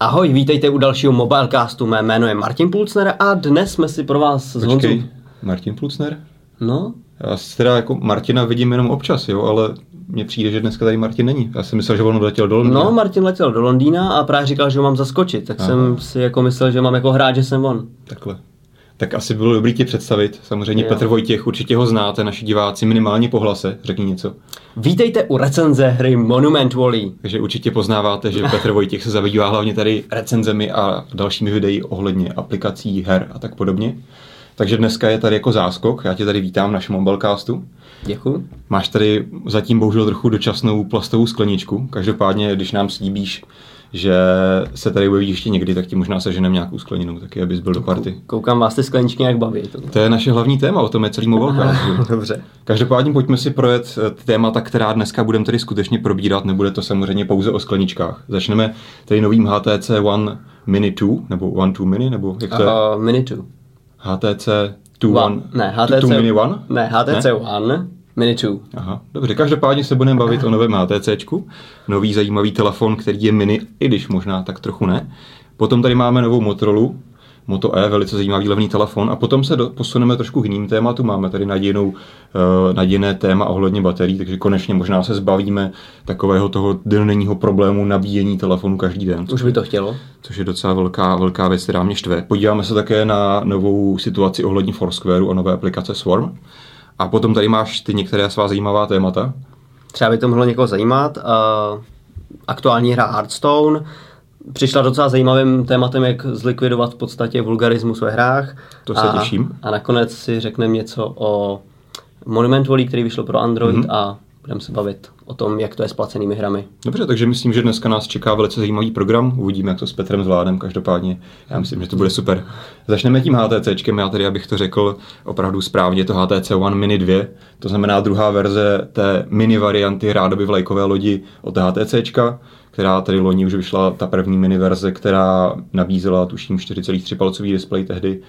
Ahoj, vítejte u dalšího Mobilecastu. Mé jméno je Martin Pulcner a dnes jsme si pro vás s Honzou... Martin Plucner? No, Já si teda jako Martina vidím jenom občas, jo, ale mně přijde, že dneska tady Martin není. Já jsem myslel, že on letěl do Londýna. no, Martin letěl do Londýna a právě říkal, že ho mám zaskočit, tak Aha. jsem si jako myslel, že mám jako hrát, že jsem on. Takhle. Tak asi bylo dobrý ti představit. Samozřejmě Jo. Petr Vojtěch, určitě ho znáte, naši diváci, minimálně po hlase, řekni něco. Vítejte u recenze hry Monument Valley. Takže určitě poznáváte, že Petr Vojtěch se zabývá hlavně tady recenzemi a dalšími videí ohledně aplikací, her a tak podobně. Takže dneska je tady jako záskok, já tě tady vítám v našem mobilecastu. Děkuji. Máš tady zatím bohužel trochu dočasnou plastovou skleničku. Každopádně, když nám slíbíš, že se tady objeví ještě někdy, tak ti možná seženeme nějakou skleninu, taky abys byl do party. Koukám vás ty skleničky nějak baví. To... To je naše hlavní téma, o tom je celý že? Dobře. Každopádně pojďme si projet eh, témata, která dneska budeme tedy skutečně probírat, nebude to samozřejmě pouze o skleničkách. Začneme tady novým HTC One Mini 2, nebo One 2 Mini, nebo jak to je? Uh, Mini 2. HTC 2 One, Ne, 2 HTC... Mini One? Ne, HTC Ne? One, Mini 2. Aha, dobře, každopádně se budeme bavit o novém HTCčku, nový zajímavý telefon, který je mini, i když možná tak trochu ne. Potom tady máme novou Motorola, Moto E, velice zajímavý levný telefon a potom se do, posuneme trošku k jiným tématům. Máme tady nadějnou, uh, nadějné téma ohledně baterií, takže konečně možná se zbavíme takového toho denního problému nabíjení telefonu každý den, Už by to chtělo. což je docela velká, velká věc, která mě štve. Podíváme se také na novou situaci ohledně Foursquareu a nové aplikace Swarm. A potom tady máš ty některé svá zajímavá témata. Třeba by to mohlo někoho zajímat. Uh, aktuální hra Hearthstone přišla docela zajímavým tématem, jak zlikvidovat v podstatě vulgarismus ve hrách. To se a, těším. A nakonec si řekneme něco o Monument Valley, který vyšel pro Android Mhm. mm-hmm. a budeme se bavit o tom, jak to je s placenými hrami. Dobře, takže myslím, že dneska nás čeká velice zajímavý program. Uvidíme, jak to s Petrem zvládnem. Každopádně já myslím, že to bude super. Začneme tím HTCčkem. Já tady, abych to řekl opravdu správně, to HTC One Mini 2. To znamená druhá verze té mini varianty rádoby vlajkové lodi od HTCčka, která tady loni už vyšla ta první mini verze, která nabízela tuším 4,3 palcový displej tehdy.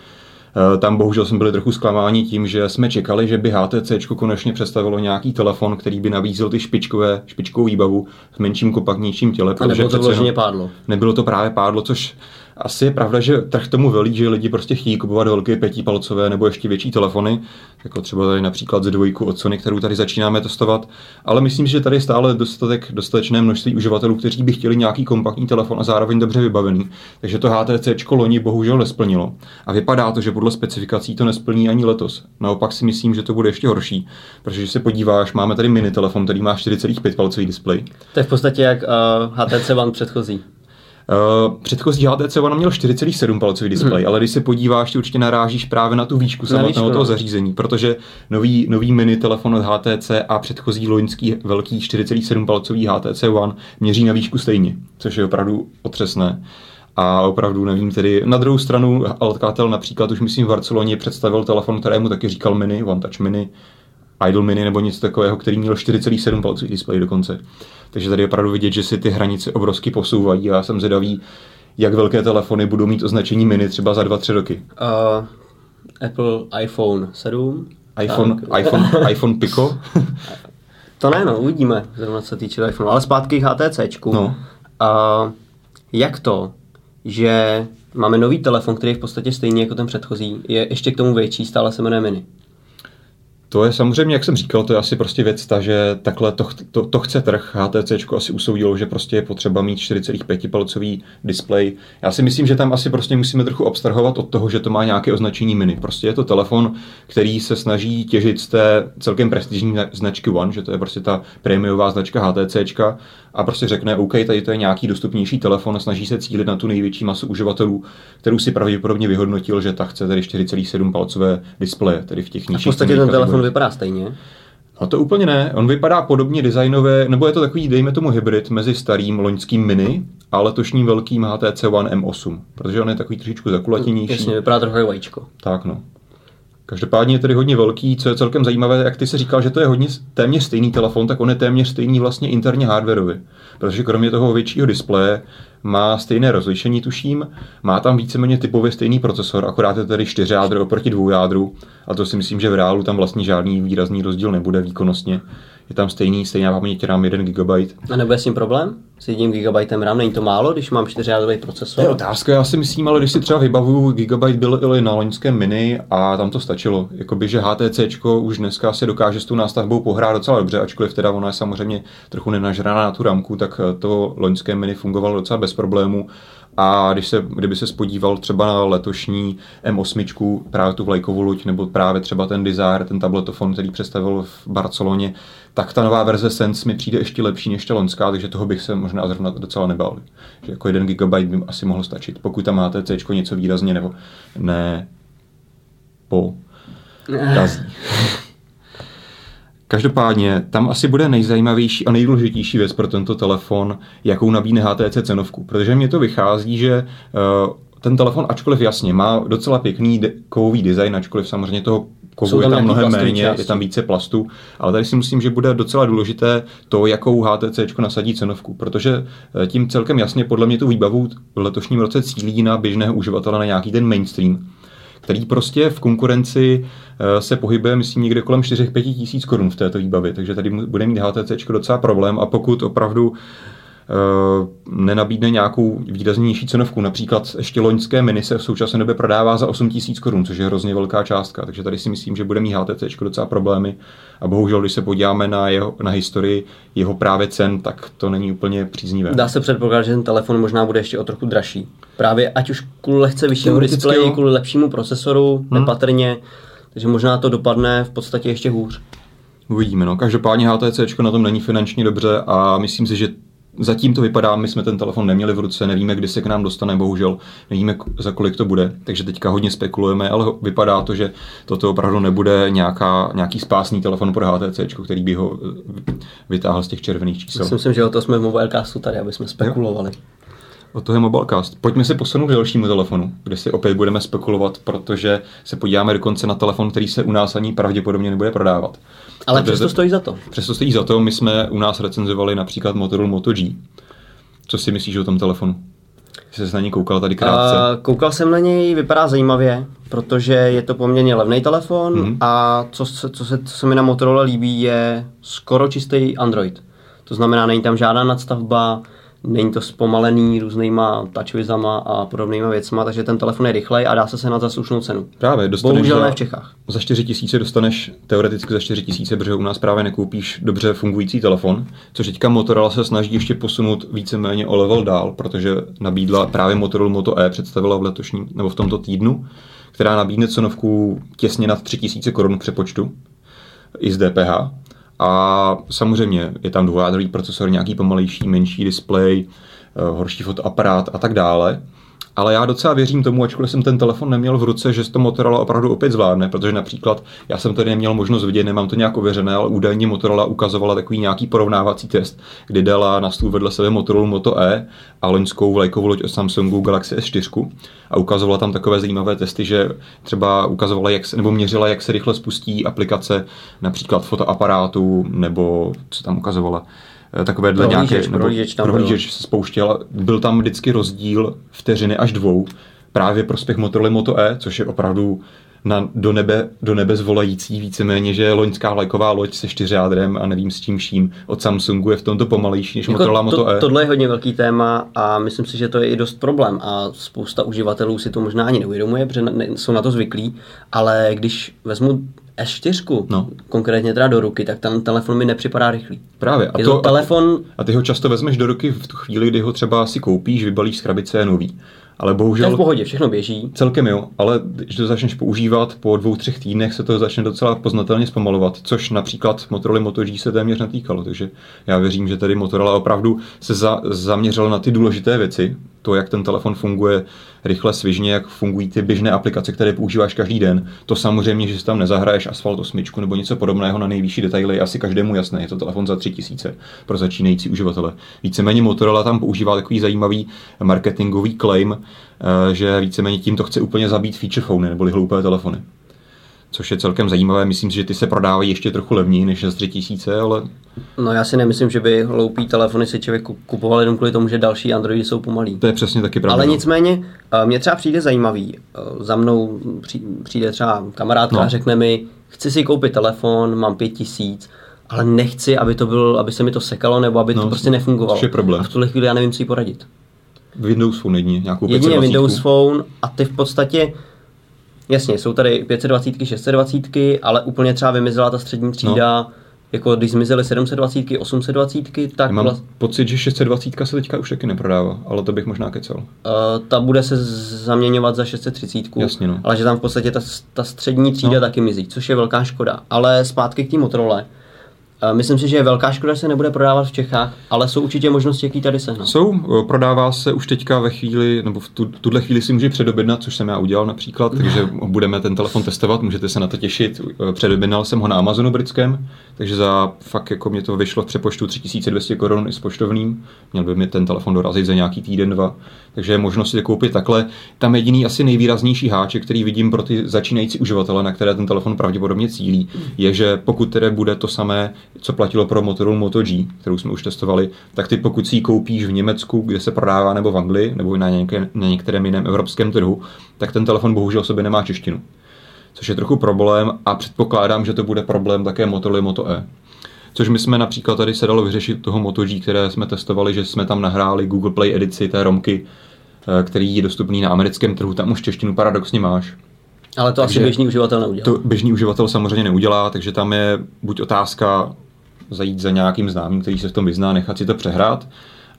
Eh, Tam bohužel jsme byli trochu zklamáni tím, že jsme čekali, že by HTC konečně představilo nějaký telefon, který by nabízel ty špičkové, špičkovou výbavu v menším kompaktnějším těle. A nebo to jenom pádlo. Nebylo to právě pádlo, což asi je pravda, že trh tomu velí, že lidi prostě chtějí kupovat velké pětipalcové nebo ještě větší telefony, jako třeba tady například z dvojku od Sony, kterou tady začínáme testovat. Ale myslím si, že tady je stále dostatek, dostatečné množství uživatelů, kteří by chtěli nějaký kompaktní telefon a zároveň dobře vybavený. Takže to HTC loni bohužel nesplnilo. A vypadá to, že podle specifikací to nesplní ani letos. Naopak si myslím, že to bude ještě horší, protože se podíváš, máme tady mini telefon, který má 4,5 palcový displej. To je v podstatě jak uh, HTC One předchozí. Uh, předchozí HTC One měl 4,7 palcový displej, ale když se podíváš, ty určitě narážíš právě na tu výšku samotného výšku, no. toho zařízení, protože nový, nový mini telefon od HTC a předchozí loňský velký 4,7 palcový HTC One měří na výšku stejně, což je opravdu otřesné. A opravdu nevím tedy. Na druhou stranu Alcatel například už myslím v Barceloně představil telefon, kterému taky říkal mini, One Touch Mini, Idol Mini nebo něco takového, který měl 4,7 palcový displej dokonce. Takže tady je opravdu vidět, že si ty hranice obrovsky posouvají a já jsem zvědavý, jak velké telefony budou mít označení mini třeba za 2-3 roky. Uh, Apple iPhone 7. iPhone, Tak. iPhone, iPhone Pico. To ne, no, uvidíme, zrovna se týče iPhone. Ale zpátky k HTCčku. No. A jak to, že máme nový telefon, který je v podstatě stejný jako ten předchozí, je ještě k tomu větší, stále se jmenuje Mini. To je samozřejmě, jak jsem říkal, to je asi prostě věc ta, že takhle to, to, to chce trh. HTC asi usoudilo, že prostě je potřeba mít 4,5 palcový displej. Já si myslím, že tam asi prostě musíme trochu abstrahovat od toho, že to má nějaké označení mini. Prostě je to telefon, který se snaží těžit z té celkem prestižní zna- značky One, že to je prostě ta prémiová značka HTC a prostě řekne, OK, tady to je nějaký dostupnější telefon a snaží se cílit na tu největší masu uživatelů, kterou si pravděpodobně vyhodnotil, že ta chce tedy 4,7 palcové displeje, tedy v těch A nižších v podstatě ten telefon vypadá stejně. No to úplně ne. On vypadá podobně designově, nebo je to takový, dejme tomu, hybrid mezi starým loňským Mini a letošním velkým HTC One M8, protože on je takový trošičku zakulatěnější. Jasně, vypadá trochu vajíčko. Tak no. Každopádně je tedy hodně velký, co je celkem zajímavé, jak ty si říkal, že to je hodně téměř stejný telefon, tak on je téměř stejný vlastně interně hardwareově. Protože kromě toho většího displeje má stejné rozlišení, tuším, má tam víceméně typově stejný procesor, akorát je tedy 4 jádro oproti dvou jádru a to si myslím, že v reálu tam vlastně žádný výrazný rozdíl nebude výkonnostně. Je tam stejný, stejná paměť RAM 1 GB. A nebude s tím problém? S jedním gigabajtem RAM není to málo, když mám 4 jádrový procesor? To je otázka, já si myslím, ale když si třeba vybavuju, Gigabyte byl i na loňském mini a tam to stačilo. Jakoby, že HTC už dneska si dokáže s tou nástavbou pohrát docela dobře, ačkoliv teda ona je samozřejmě trochu nenažraná na tu ramku, tak to loňské mini fungovalo docela bez problémů. A když se, kdyby se spodíval třeba na letošní M8, právě tu vlajkovou loď, nebo právě třeba ten Desire, ten tabletofon, který představil v Barceloně, tak ta nová verze Sense mi přijde ještě lepší než ta loňská, takže toho bych se možná zrovna docela nebál. Že jako 1 GB by asi mohl stačit, pokud tam máte C něco výrazně nebo ne po razí. Každopádně tam asi bude nejzajímavější a nejdůležitější věc pro tento telefon, jakou nabídne HTC cenovku. Protože mně to vychází, že uh, ten telefon, ačkoliv jasně, má docela pěkný de- kovový design, ačkoliv samozřejmě toho kovu je tam mnohem méně, části. je tam více plastu, ale tady si myslím, že bude docela důležité to, jakou HTC nasadí cenovku, protože eh, tím celkem jasně podle mě tu výbavu v letošním roce cílí na běžného uživatele na nějaký ten mainstream který prostě v konkurenci eh, se pohybuje, myslím, někde kolem 4-5 tisíc korun v této výbavě, takže tady bude mít HTC docela problém a pokud opravdu nenabídne nějakou výraznější cenovku. Například ještě loňské mini se v současné době prodává za 8 000 korun, což je hrozně velká částka. Takže tady si myslím, že bude mít HTC docela problémy. A bohužel, když se podíváme na, jeho, na historii jeho právě cen, tak to není úplně příznivé. Dá se předpokládat, že ten telefon možná bude ještě o trochu dražší. Právě ať už kvůli lehce vyššímu displeji, kvůli lepšímu procesoru, hmm. nepatrně. Takže možná to dopadne v podstatě ještě hůř. Uvidíme. No. Každopádně HTC na tom není finančně dobře a myslím si, že Zatím to vypadá, my jsme ten telefon neměli v ruce, nevíme, kdy se k nám dostane, bohužel, nevíme, za kolik to bude, takže teďka hodně spekulujeme, ale vypadá to, že toto opravdu nebude nějaká, nějaký spásný telefon pro HTC, který by ho eh, vytáhl z těch červených čísel. Myslím, že o to jsme v Mobilecastu tady, aby jsme spekulovali. Jo. O to je Mobilecast. Pojďme si posunout k dalšímu telefonu, kde si opět budeme spekulovat, protože se podíváme dokonce na telefon, který se u nás ani pravděpodobně nebude prodávat. Ale přesto stojí za to. Přesto stojí za to. My jsme u nás recenzovali například Motorola Moto G. Co si myslíš o tom telefonu? Jsi se na něj koukal tady krátce? Uh, koukal jsem na něj, vypadá zajímavě, protože je to poměrně levný telefon mm-hmm. a co se, co, se, co se mi na Motorola líbí, je skoro čistý Android. To znamená, není tam žádná nadstavba, není to zpomalený různýma touchvizama a podobnýma věcma, takže ten telefon je rychlej a dá se sehnat za slušnou cenu. Právě, dostaneš Bohužel za, ne v Čechách. Za 4 tisíce dostaneš teoreticky za 4 tisíce, protože u nás právě nekoupíš dobře fungující telefon, což teďka Motorola se snaží ještě posunout víceméně o level dál, protože nabídla právě Motorola Moto E, představila v letošním nebo v tomto týdnu, která nabídne cenovku těsně nad 3000 korun přepočtu i z DPH a samozřejmě je tam dvojádrový procesor, nějaký pomalejší, menší displej, eh, horší fotoaparát a tak dále. Ale já docela věřím tomu, ačkoliv jsem ten telefon neměl v ruce, že to Motorola opravdu opět zvládne, protože například já jsem tady neměl možnost vidět, nemám to nějak ověřené, ale údajně Motorola ukazovala takový nějaký porovnávací test, kdy dala na stůl vedle sebe Motorola Moto E a loňskou vlajkovou loď od Samsungu Galaxy S4 a ukazovala tam takové zajímavé testy, že třeba ukazovala, jak se, nebo měřila, jak se rychle spustí aplikace například fotoaparátu, nebo co tam ukazovala, Eh, takovéhle nějaké, nebo prohlížeč, tam prohlížeč se spouštěl, byl tam vždycky rozdíl vteřiny až dvou, právě prospěch Motorola Moto E, což je opravdu na, do, nebe, do nebe zvolající víceméně, že loňská vlajková loď se čtyřjádrem a nevím s čím vším od Samsungu je v tomto pomalejší než jako Motorola Moto E. Tohle je hodně velký téma a myslím si, že to je i dost problém a spousta uživatelů si to možná ani neuvědomuje, protože ne, jsou na to zvyklí, ale když vezmu S4, no. konkrétně teda do ruky, tak ten telefon mi nepřipadá rychlý. Právě. A, je to, to telefon... a ty ho často vezmeš do ruky v tu chvíli, kdy ho třeba si koupíš, vybalíš z krabice je nový. Ale bohužel... To je v pohodě, všechno běží. Celkem jo, ale když to začneš používat, po dvou, třech týdnech se to začne docela poznatelně zpomalovat, což například Motorola Moto G se téměř netýkalo, takže já věřím, že tady Motorola opravdu se za, zaměřila na ty důležité věci, to, jak ten telefon funguje rychle, svižně, jak fungují ty běžné aplikace, které používáš každý den. To samozřejmě, že si tam nezahraješ Asphalt 8 nebo něco podobného na nejvyšší detaily, je asi každému jasné. Je to telefon za 3000 pro začínající uživatele. Víceméně Motorola tam používá takový zajímavý marketingový claim, eh, že víceméně tímto chce úplně zabít feature phone neboli hloupé telefony což je celkem zajímavé. Myslím si, že ty se prodávají ještě trochu levněji než za 3000, ale... No já si nemyslím, že by hloupý telefony si člověk kupoval jenom kvůli tomu, že další Androidy jsou pomalý. To je přesně taky pravda. Ale no. nicméně, eh, mně třeba přijde zajímavý. Eh, za mnou přijde třeba kamarádka no. a řekne mi, chci si koupit telefon, mám pět tisíc ale nechci, aby to bylo, aby se mi to sekalo, nebo aby to No, prostě nefungovalo. což je problém. A v tuhle chvíli já nevím, co jí poradit. Windows Phone jedině, nějakou Jedině 520. Windows Phone a ty v podstatě, jasně, jsou tady 520, 620, ale úplně třeba vymizela ta střední třída, no. jako když zmizely 720, 820, tak Já mám vlast, pocit, že 620 se teďka už taky neprodává, ale to bych možná kecal. uh, ta bude se zaměňovat za 630, Jasně, no. ale že tam v podstatě ta, ta střední třída No. taky mizí, což je velká škoda. Ale zpátky k té Motorola. Uh, myslím si, že je velká škoda, že se nebude prodávat v Čechách, ale jsou určitě možnosti, jak ji tady sehnat. Jsou, o, prodává se už teďka ve chvíli, nebo v tu, tuhle chvíli si může předobjednat, což jsem já udělal například, takže budeme ten telefon testovat, můžete se na to těšit. O, Předobjednal jsem ho na Amazonu britském, takže za fakt jako mě to vyšlo v přepočtu 3200 korun i s poštovným. Měl by mi ten telefon dorazit za nějaký týden, dva. Takže je možnost si to koupit takhle. Tam jediný asi nejvýraznější háček, který vidím pro ty začínající uživatele, na které ten telefon pravděpodobně cílí, je, že pokud tedy bude to samé, co platilo pro Motorola Moto G, kterou jsme už testovali, tak ty pokud si ji koupíš v Německu, kde se prodává, nebo v Anglii, nebo na, nějaké, na některém jiném evropském trhu, tak ten telefon bohužel sobě nemá češtinu. Což je trochu problém a předpokládám, že to bude problém také Motorola Moto E. Což my jsme například tady se dalo vyřešit toho Moto G, které jsme testovali, že jsme tam nahráli Google Play edici té romky, eh, který je dostupný na americkém trhu, tam už češtinu paradoxně máš. Ale to asi Takže běžný uživatel neudělá. To běžný uživatel samozřejmě neudělá, takže tam je buď otázka zajít za nějakým známým, který se v tom vyzná, nechat si to přehrát,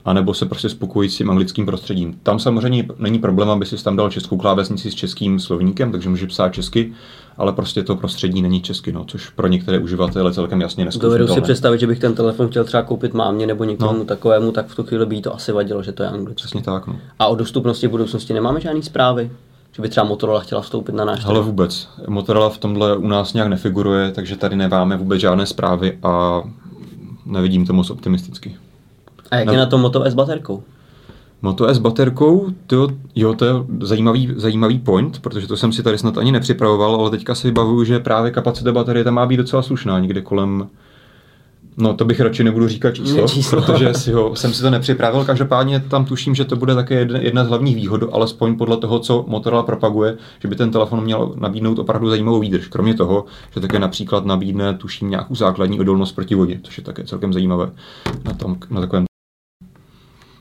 anebo se prostě spokojit s tím anglickým prostředím. Tam samozřejmě není problém, aby si tam dal českou klávesnici s českým slovníkem, takže může psát česky, ale prostě to prostředí není česky, no, což pro některé uživatele celkem jasně Dovedu si představit, že bych ten telefon chtěl třeba koupit mámě nebo někomu no. takovému, tak v tu chvíli by jí to asi vadilo, že to je anglicky. Přesně tak, no. A o dostupnosti v budoucnosti nemáme žádný zprávy? Že by třeba Motorola chtěla vstoupit na náš Ale vůbec. Motorola v tomhle u nás nějak nefiguruje, takže tady nemáme vůbec žádné zprávy a nevidím to moc optimisticky. A jak No. je na tom Moto S baterkou? Moto S baterkou, to, jo, to je zajímavý, zajímavý point, protože to jsem si tady snad ani nepřipravoval, ale teďka si vybavuju, že právě kapacita baterie tam má být docela slušná, někde kolem No to bych radši nebudu říkat číslo, číslo. protože si ho, jsem si to nepřipravil. Každopádně tam tuším, že to bude také jedna, jedna z hlavních výhod, alespoň podle toho, co Motorola propaguje, že by ten telefon měl nabídnout opravdu zajímavou výdrž. Kromě toho, že také například nabídne, tuším, nějakou základní odolnost proti vodě, což je také celkem zajímavé na, tom, na takovém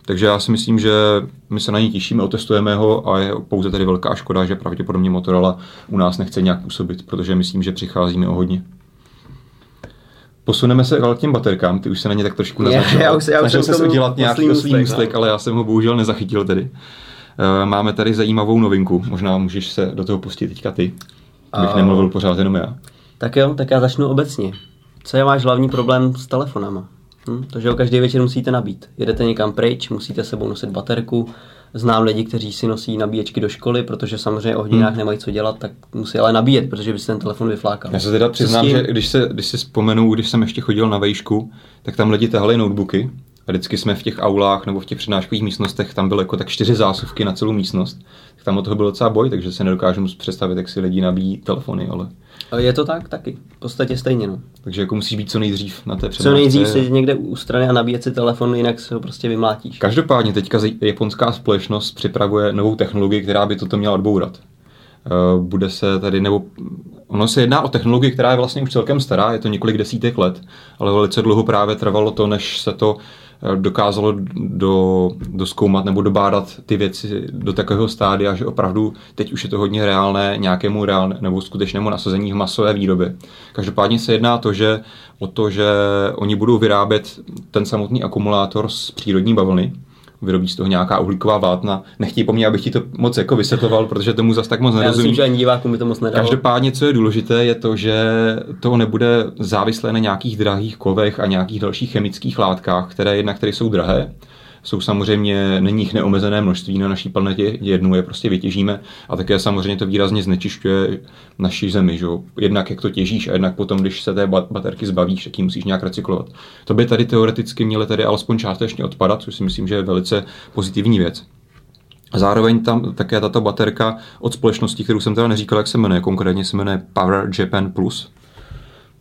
takže já si myslím, že my se na ní těšíme, otestujeme ho a je pouze tady velká škoda, že pravděpodobně Motorola u nás nechce nějak působit, protože myslím, že přicházíme o hodně. Posuneme se ale k těm baterkám, ty už se na ně tak trošku naznačil. já už se- já už Snažil jsem se udělat nějaký oslý můstek, no. ale já jsem ho bohužel nezachytil tedy. Eh, Máme tady zajímavou novinku, možná můžeš se do toho pustit teďka ty, abych A- nemluvil pořád jenom já. Tak jo, tak já začnu obecně. Co je váš hlavní problém s telefonama? Hm? To, že ho každý večer musíte nabít. Jedete někam pryč, musíte sebou nosit baterku. Znám lidi, kteří si nosí nabíječky do školy, protože samozřejmě o hodinách nemají co dělat, tak musí ale nabíjet, protože by si ten telefon vyflákal. Já se teda přiznám, že když se, když si vzpomenu, když jsem ještě chodil na vejšku, tak tam lidi tahali notebooky a vždycky jsme v těch aulách nebo v těch přednáškových místnostech, tam byly jako tak čtyři zásuvky na celou místnost. Tak tam od toho byl docela boj, takže se nedokážu představit, jak si lidi nabíjí telefony, ale Je to tak taky, v podstatě stejně. No. takže jako musí být co nejdřív na té Co přednášce. nejdřív sedět někde u strany a nabíjet si telefon, jinak se ho prostě vymlátíš. Každopádně teďka japonská společnost připravuje novou technologii, která by toto měla odbourat. Eh, Bude se tady, nebo ono se jedná o technologii, která je vlastně už celkem stará, je to několik desítek let, ale velice dlouho právě trvalo to, než se to dokázalo do, doskoumat nebo dobádat ty věci do takového stádia, že opravdu teď už je to hodně reálné nějakému reálné, nebo skutečnému nasazení v masové výrobě. Každopádně se jedná to, že o to, že oni budou vyrábět ten samotný akumulátor z přírodní bavlny, vyrobí z toho nějaká uhlíková vlátna. Nechtějí po mně, abych ti to moc jako vysvětloval, protože tomu zas tak moc Já myslím, nerozumím. že ani to moc nedalo. Každopádně, co je důležité, je to, že to nebude závislé na nějakých drahých kovech a nějakých dalších chemických látkách, které jednak které jsou drahé. Jsou samozřejmě, není jich neomezené množství na naší planetě, jednou je prostě vytěžíme a také samozřejmě to výrazně znečišťuje naši zemi. Že? jo. Jednak jak to těžíš a jednak potom, když se té ba- baterky zbavíš, tak ji musíš nějak recyklovat. To by tady teoreticky měly tady alespoň částečně odpadat, což si myslím, že je velice pozitivní věc. Zároveň tam také tato baterka od společnosti, kterou jsem teda neříkal, jak se jmenuje, konkrétně se jmenuje Power Japan Plus.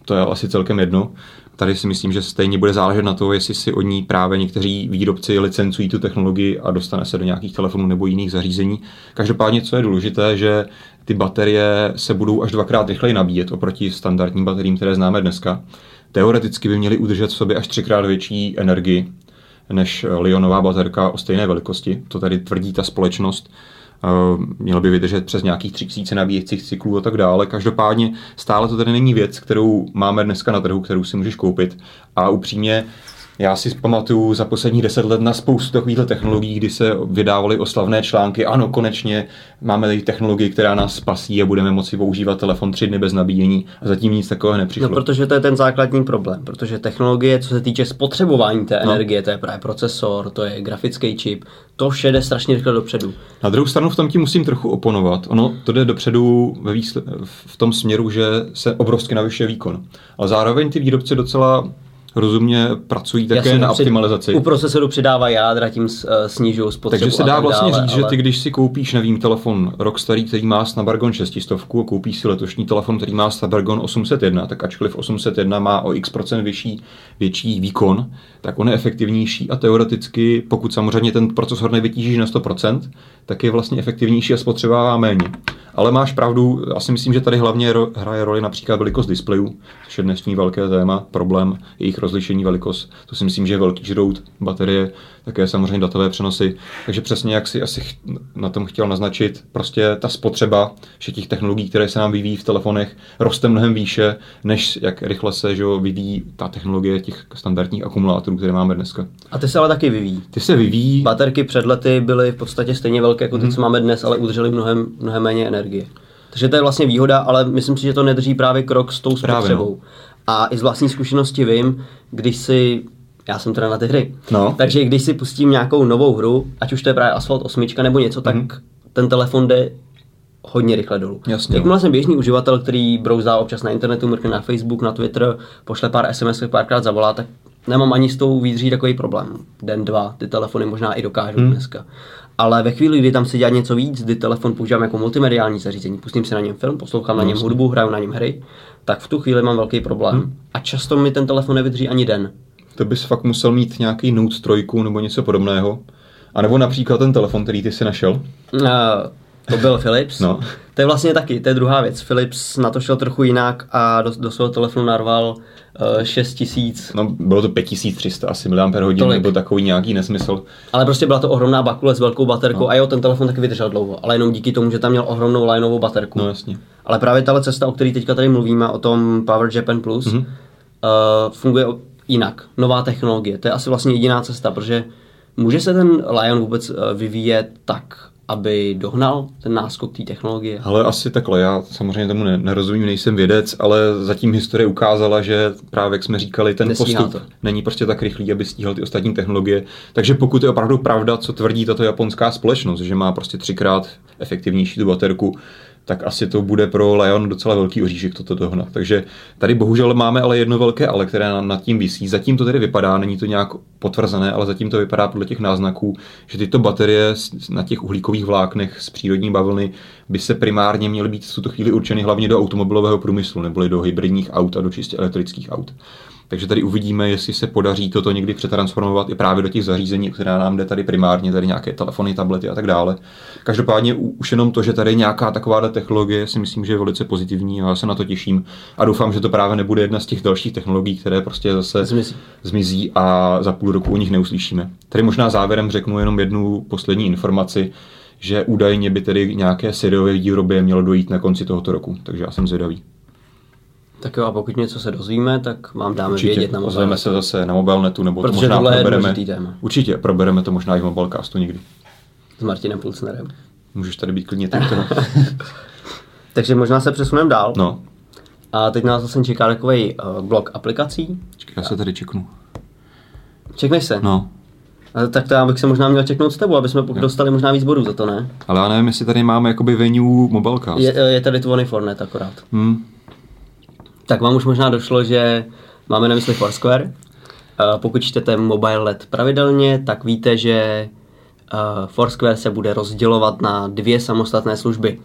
To je asi celkem jedno. Tady si myslím, že stejně bude záležet na to, jestli si od ní právě někteří výrobci licencují tu technologii a dostane se do nějakých telefonů nebo jiných zařízení. Každopádně, co je důležité, že ty baterie se budou až dvakrát rychleji nabíjet oproti standardním bateriím, které známe dneska. teoreticky by měly udržet v sobě až třikrát větší energii než lionová baterka o stejné velikosti. To tady tvrdí ta společnost. Mělo by vydržet přes nějakých 3000 nabíjecích cyklů a tak dále. Každopádně stále to tady není věc, kterou máme dneska na trhu, kterou si můžeš koupit. A upřímně já si pamatuju za posledních deset let na spoustu takovýchto technologií, kdy se vydávaly oslavné články. Ano, konečně máme tady technologii, která nás spasí a budeme moci používat telefon tři dny bez nabíjení a zatím nic takového nepřišlo. No, protože to je ten základní problém, protože technologie, co se týče spotřebování té no. energie, to je právě procesor, to je grafický čip, to vše jde strašně rychle dopředu. Na druhou stranu v tom ti musím trochu oponovat. Ono to jde dopředu ve výsle- v tom směru, že se obrovsky navyšuje výkon. Ale zároveň ty výrobci docela rozumně pracují také Jasně, na optimalizaci. U procesoru přidává jádra, tím eh, snižují spotřebu. Takže se dá vlastně dále, říct, ale... že ty, když si koupíš, nevím, telefon rok starý, který má Snapdragon 600 a koupíš si letošní telefon, který má Snapdragon 801, tak ačkoliv 801 má o x procent vyšší, větší výkon, tak on je efektivnější a teoreticky, pokud samozřejmě ten procesor nevytížíš na 100%, tak je vlastně efektivnější a spotřebává méně. Ale máš pravdu, já si myslím, že tady hlavně hraje roli například velikost displejů, což je dnešní velké téma, problém jejich rozlišení velikost. To si myslím, že je velký žrout baterie, také samozřejmě datové přenosy. Takže přesně jak si asi na tom chtěl naznačit, prostě ta spotřeba všech těch technologií, které se nám vyvíjí v telefonech, roste mnohem výše, než jak rychle se že vyvíjí ta technologie těch standardních akumulátorů, které máme dneska. A ty se ale taky vyvíjí. Ty se vyvíjí. Baterky před lety byly v podstatě stejně velké jako ty, hmm. co máme dnes, ale udržely mnohem, mnohem méně energie. Takže to je vlastně výhoda, ale myslím si, že to nedrží právě krok s tou spotřebou. Právě, no. A i z vlastní zkušenosti vím, když si já jsem teda na ty hry. No. Takže když si pustím nějakou novou hru, ať už to je právě Asphalt 8 nebo něco, tak mm. ten telefon jde hodně rychle dolů. Jasně, Jakmile jsem běžný uživatel, který brouzá občas na internetu, mrkne na Facebook, na Twitter, pošle pár SMS, párkrát zavolá, tak nemám ani s tou výdří takový problém. Den, dva, ty telefony možná i dokážou hmm. dneska. Ale ve chvíli, kdy tam se dělá něco víc, kdy telefon používám jako multimediální zařízení, pustím si na něm film, poslouchám no, na něm hudbu, hraju na něm hry, tak v tu chvíli mám velký problém. Hmm. A často mi ten telefon nevydrží ani den. To bys fakt musel mít nějaký Note 3 nebo něco podobného. A nebo například ten telefon, který ty si našel? Uh, to byl Philips. No. To je vlastně taky, to je druhá věc. Philips na to šel trochu jinak a do, do svého telefonu narval uh, 6000. No, bylo to 5300 asi mAh, nebo takový nějaký nesmysl. Ale prostě byla to ohromná bakule s velkou baterkou no. a jo, ten telefon taky vydržel dlouho, ale jenom díky tomu, že tam měl ohromnou lineovou baterku. No jasně. Ale právě tahle cesta, o které teďka tady mluvíme, o tom Power Japan Plus, mm-hmm. uh, funguje jinak. Nová technologie. To je asi vlastně jediná cesta, protože může se ten Lion vůbec uh, vyvíjet tak, aby dohnal ten náskok té technologie? Ale asi takhle, já samozřejmě tomu nerozumím, nejsem vědec, ale zatím historie ukázala, že právě jak jsme říkali, ten Nestíhá postup to. není prostě tak rychlý, aby stíhal ty ostatní technologie. Takže pokud je opravdu pravda, co tvrdí tato japonská společnost, že má prostě třikrát efektivnější tu baterku, tak asi to bude pro Lion docela velký oříšek toto dohnat. Takže tady bohužel máme ale jedno velké ale, které nad tím visí. Zatím to tedy vypadá, není to nějak potvrzené, ale zatím to vypadá podle těch náznaků, že tyto baterie na těch uhlíkových vláknech z přírodní bavlny by se primárně měly být v tuto chvíli určeny hlavně do automobilového průmyslu, neboli do hybridních aut a do čistě elektrických aut. Takže tady uvidíme, jestli se podaří toto někdy přetransformovat i právě do těch zařízení, která nám jde tady primárně, tady nějaké telefony, tablety a tak dále. Každopádně už jenom to, že tady nějaká taková technologie, si myslím, že je velice pozitivní a já se na to těším a doufám, že to právě nebude jedna z těch dalších technologií, které prostě zase zmizí, zmizí a za půl roku o nich neuslyšíme. Tady možná závěrem řeknu jenom jednu poslední informaci, že údajně by tedy nějaké sériové výrobě mělo dojít na konci tohoto roku, takže já jsem zvědavý. Tak jo, a pokud něco se dozvíme, tak vám dáme Určitě, vědět na mobilnetu. se zase na mobilnetu, nebo Protože to možná tohle probereme. Je téma. Určitě, probereme to možná i v mobilecastu někdy. S Martinem Pulsnerem. Můžeš tady být klidně ty Takže možná se přesuneme dál. No. A teď nás zase čeká takový uh, blok aplikací. Čekaj, já se tady čeknu. Čekneš se? No. A tak to já bych se možná měl čeknout s tebou, aby jsme dostali možná víc bodů za to, ne? Ale já nevím, jestli tady máme jakoby venue Mobilecast. Je, je tady 24net akorát. Hmm tak vám už možná došlo, že máme na mysli Foursquare. Pokud čtete mobile let pravidelně, tak víte, že Foursquare se bude rozdělovat na dvě samostatné služby.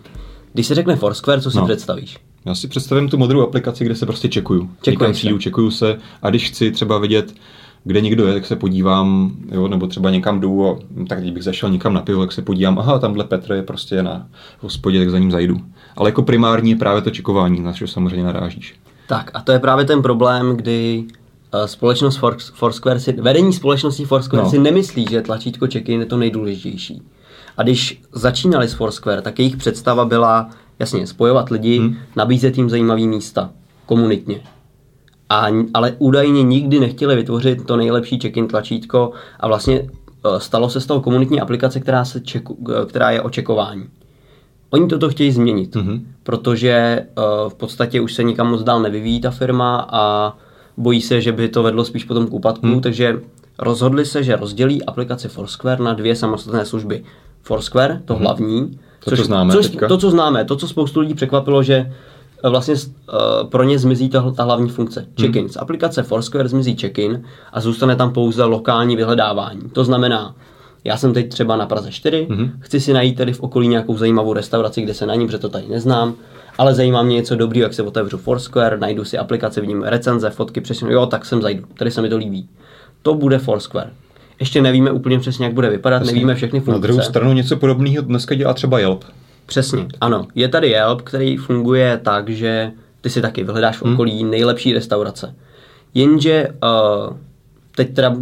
Když se řekne Foursquare, co si no. představíš? Já si představím tu modrou aplikaci, kde se prostě čekuju. Čekuju přijdu, čekuju se a když chci třeba vidět, kde někdo je, tak se podívám, jo, nebo třeba někam jdu, a, tak když bych zašel někam na pivo, tak se podívám, aha, tamhle Petr je prostě na hospodě, tak za ním zajdu. Ale jako primární je právě to čekování, na co samozřejmě narážíš. Tak a to je právě ten problém, kdy uh, společnost Foursquare si, vedení společnosti Foursquare no. si nemyslí, že tlačítko check-in je to nejdůležitější. A když začínali s Foursquare, tak jejich představa byla, jasně, spojovat lidi, hmm. nabízet jim zajímavé místa, komunitně. A, ale údajně nikdy nechtěli vytvořit to nejlepší check-in tlačítko a vlastně uh, stalo se z toho komunitní aplikace, která, se čeku, uh, která je o čekování. Oni toto chtějí změnit, mm-hmm. protože uh, v podstatě už se nikam moc dál nevyvíjí ta firma a bojí se, že by to vedlo spíš potom k úpadku, mm. takže rozhodli se, že rozdělí aplikaci Foursquare na dvě samostatné služby. Foursquare, to mm. hlavní, to, což, co známe což, teďka. to, co známe, to, co spoustu lidí překvapilo, že eh, vlastně uh, pro ně zmizí ta, ta hlavní funkce. Check-in. Mm. Z aplikace Foursquare zmizí check-in a zůstane tam pouze lokální vyhledávání. To znamená, já jsem teď třeba na Praze 4, mm-hmm. chci si najít tady v okolí nějakou zajímavou restauraci, kde se na ní, protože to tady neznám, ale zajímá mě něco dobrýho, jak se otevřu Foursquare, najdu si aplikaci, vidím recenze, fotky, přesně, jo, tak sem zajdu, tady se mi to líbí. To bude Foursquare. Ještě nevíme úplně přesně, jak bude vypadat, přesně. nevíme všechny funkce. Na druhou stranu něco podobného dneska dělá třeba Yelp. Přesně, ano. Je tady Yelp, který funguje tak, že ty si taky vyhledáš v hmm. okolí hmm. nejlepší restaurace. Jenže uh, teď teda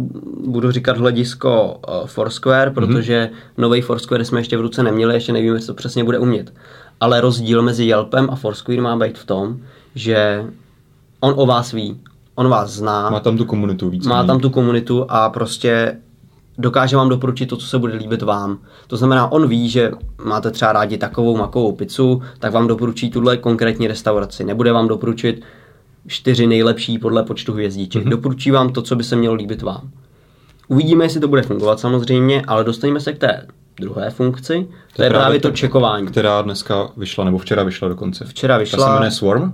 budu říkat hledisko uh, Foursquare, mhm. protože mm-hmm. nový Foursquare jsme ještě v ruce neměli, ještě nevíme, co přesně bude umět. Ale rozdíl mezi Yelpem a Foursquare má být v tom, že on o vás ví, on vás zná. Má tam tu komunitu víc. Má tam tu komunitu a prostě dokáže vám doporučit to, co se bude líbit vám. To znamená, on ví, že máte třeba rádi takovou makovou pizzu, tak vám doporučí tuhle konkrétní restauraci. Nebude vám doporučit čtyři nejlepší podle počtu hvězdiček. Mm-hmm. Doporučí vám to, co by se mělo líbit vám. Uvidíme, jestli to bude fungovat samozřejmě, ale dostaneme se k té druhé funkci. To, je právě to čekování. Která dneska vyšla, nebo včera vyšla dokonce. Včera vyšla. Ta se jmenuje Swarm.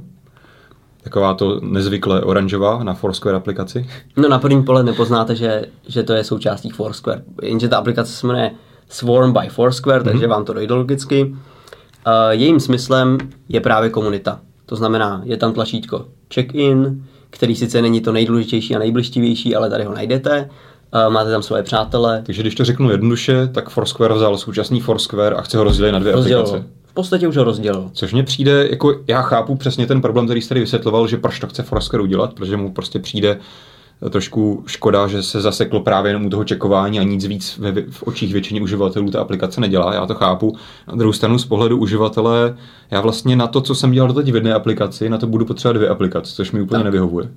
Taková to nezvykle oranžová na Foursquare aplikaci. No na první pohled nepoznáte, že, že to je součástí Foursquare. Jenže ta aplikace se jmenuje Swarm by Foursquare, mm-hmm. takže vám to dojde logicky. Uh, jejím smyslem je právě komunita. To znamená, je tam tlačítko check-in, který sice není to nejdůležitější a nejbližtivější, ale tady ho najdete. Uh, máte tam svoje přátele. Takže když to řeknu jednoduše, tak Foursquare vzal současný Foursquare a chce ho rozdělit na dvě Rozdělil. aplikace. V podstatě už ho rozdělil. Což mně přijde, jako já chápu přesně ten problém, který jste tady vysvětloval, že proč to chce Foursquare udělat, protože mu prostě přijde trošku škoda, že se zasekl právě jenom u toho čekování a nic víc ve, v očích většině uživatelů ta aplikace nedělá, já to chápu. Na druhou stranu z pohledu uživatele, já vlastně na to, co jsem dělal doteď v jedné aplikaci, na to budu potřebovat dvě aplikace, což mi úplně tak. nevyhovuje.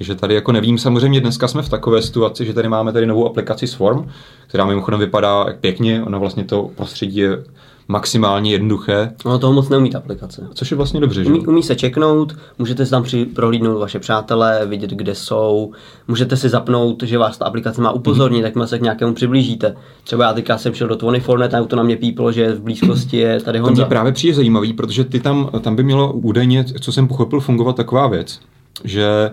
Takže tady jako nevím, samozřejmě dneska jsme v takové situaci, že tady máme tady novou aplikaci Swarm, která mimochodem vypadá pěkně, ona vlastně to prostředí je maximálně jednoduché. Ono toho moc neumí ta aplikace. Což je vlastně dobře, že? Umí, umí se čeknout, můžete si tam při, prohlídnout vaše přátelé, vidět, kde jsou, můžete si zapnout, že vás ta aplikace má upozornit, mm-hmm. tak se k nějakému přiblížíte. Třeba já teďka jsem šel do 24net a to na mě píplo, že v blízkosti je tady Honza. To mě právě přijde zajímavý, protože ty tam, tam by mělo údajně, co jsem pochopil, fungovat taková věc, že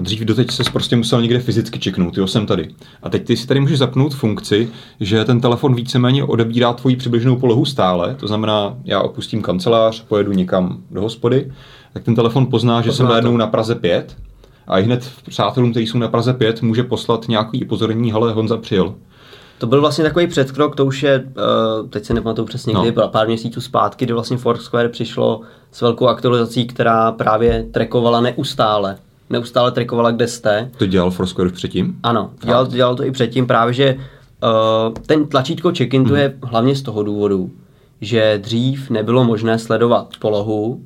Dřív doteď se prostě musel někde fyzicky čeknout, jo, jsem tady. A teď ty si tady můžeš zapnout funkci, že ten telefon víceméně odebírá tvoji přibližnou polohu stále, to znamená, já opustím kancelář, pojedu někam do hospody, tak ten telefon pozná, že jsem najednou na Praze 5 a i hned přátelům, kteří jsou na Praze 5, může poslat nějaký upozornění, ale Honza přijel. To byl vlastně takový předkrok, to už je, uh, teď se nepamatuju přesně no. kdy, pár měsíců zpátky, kdy vlastně Foursquare přišlo s velkou aktualizací, která právě trekovala neustále neustále trikovala, kde jste. To dělal Foursquare předtím? Ano, dělal, dělal to i předtím, právě že uh, ten tlačítko check-in hmm. to je hlavně z toho důvodu, že dřív nebylo možné sledovat polohu,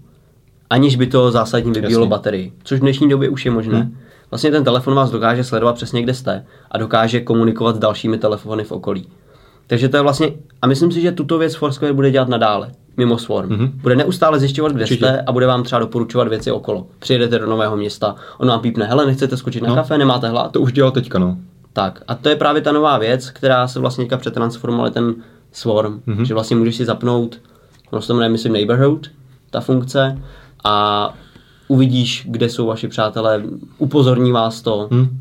aniž by to zásadně vybíjelo baterii, což v dnešní době už je možné. Hmm. Vlastně ten telefon vás dokáže sledovat přesně, kde jste a dokáže komunikovat s dalšími telefony v okolí. Takže to je vlastně, a myslím si, že tuto věc Foursquare bude dělat nadále mimo Swarm. Mm-hmm. Bude neustále zjišťovat, kde Určitě. jste a bude vám třeba doporučovat věci okolo. Přijedete do nového města, on vám pípne, hele, nechcete skočit na no, kafe, nemáte hlad? To už dělal teďka, no. Tak, a to je právě ta nová věc, která se vlastně teďka přetransformovala ten Swarm, mm-hmm. že vlastně můžeš si zapnout, no se to jmenuje, myslím, Neighborhood, ta funkce, a uvidíš, kde jsou vaši přátelé, upozorní vás to mm.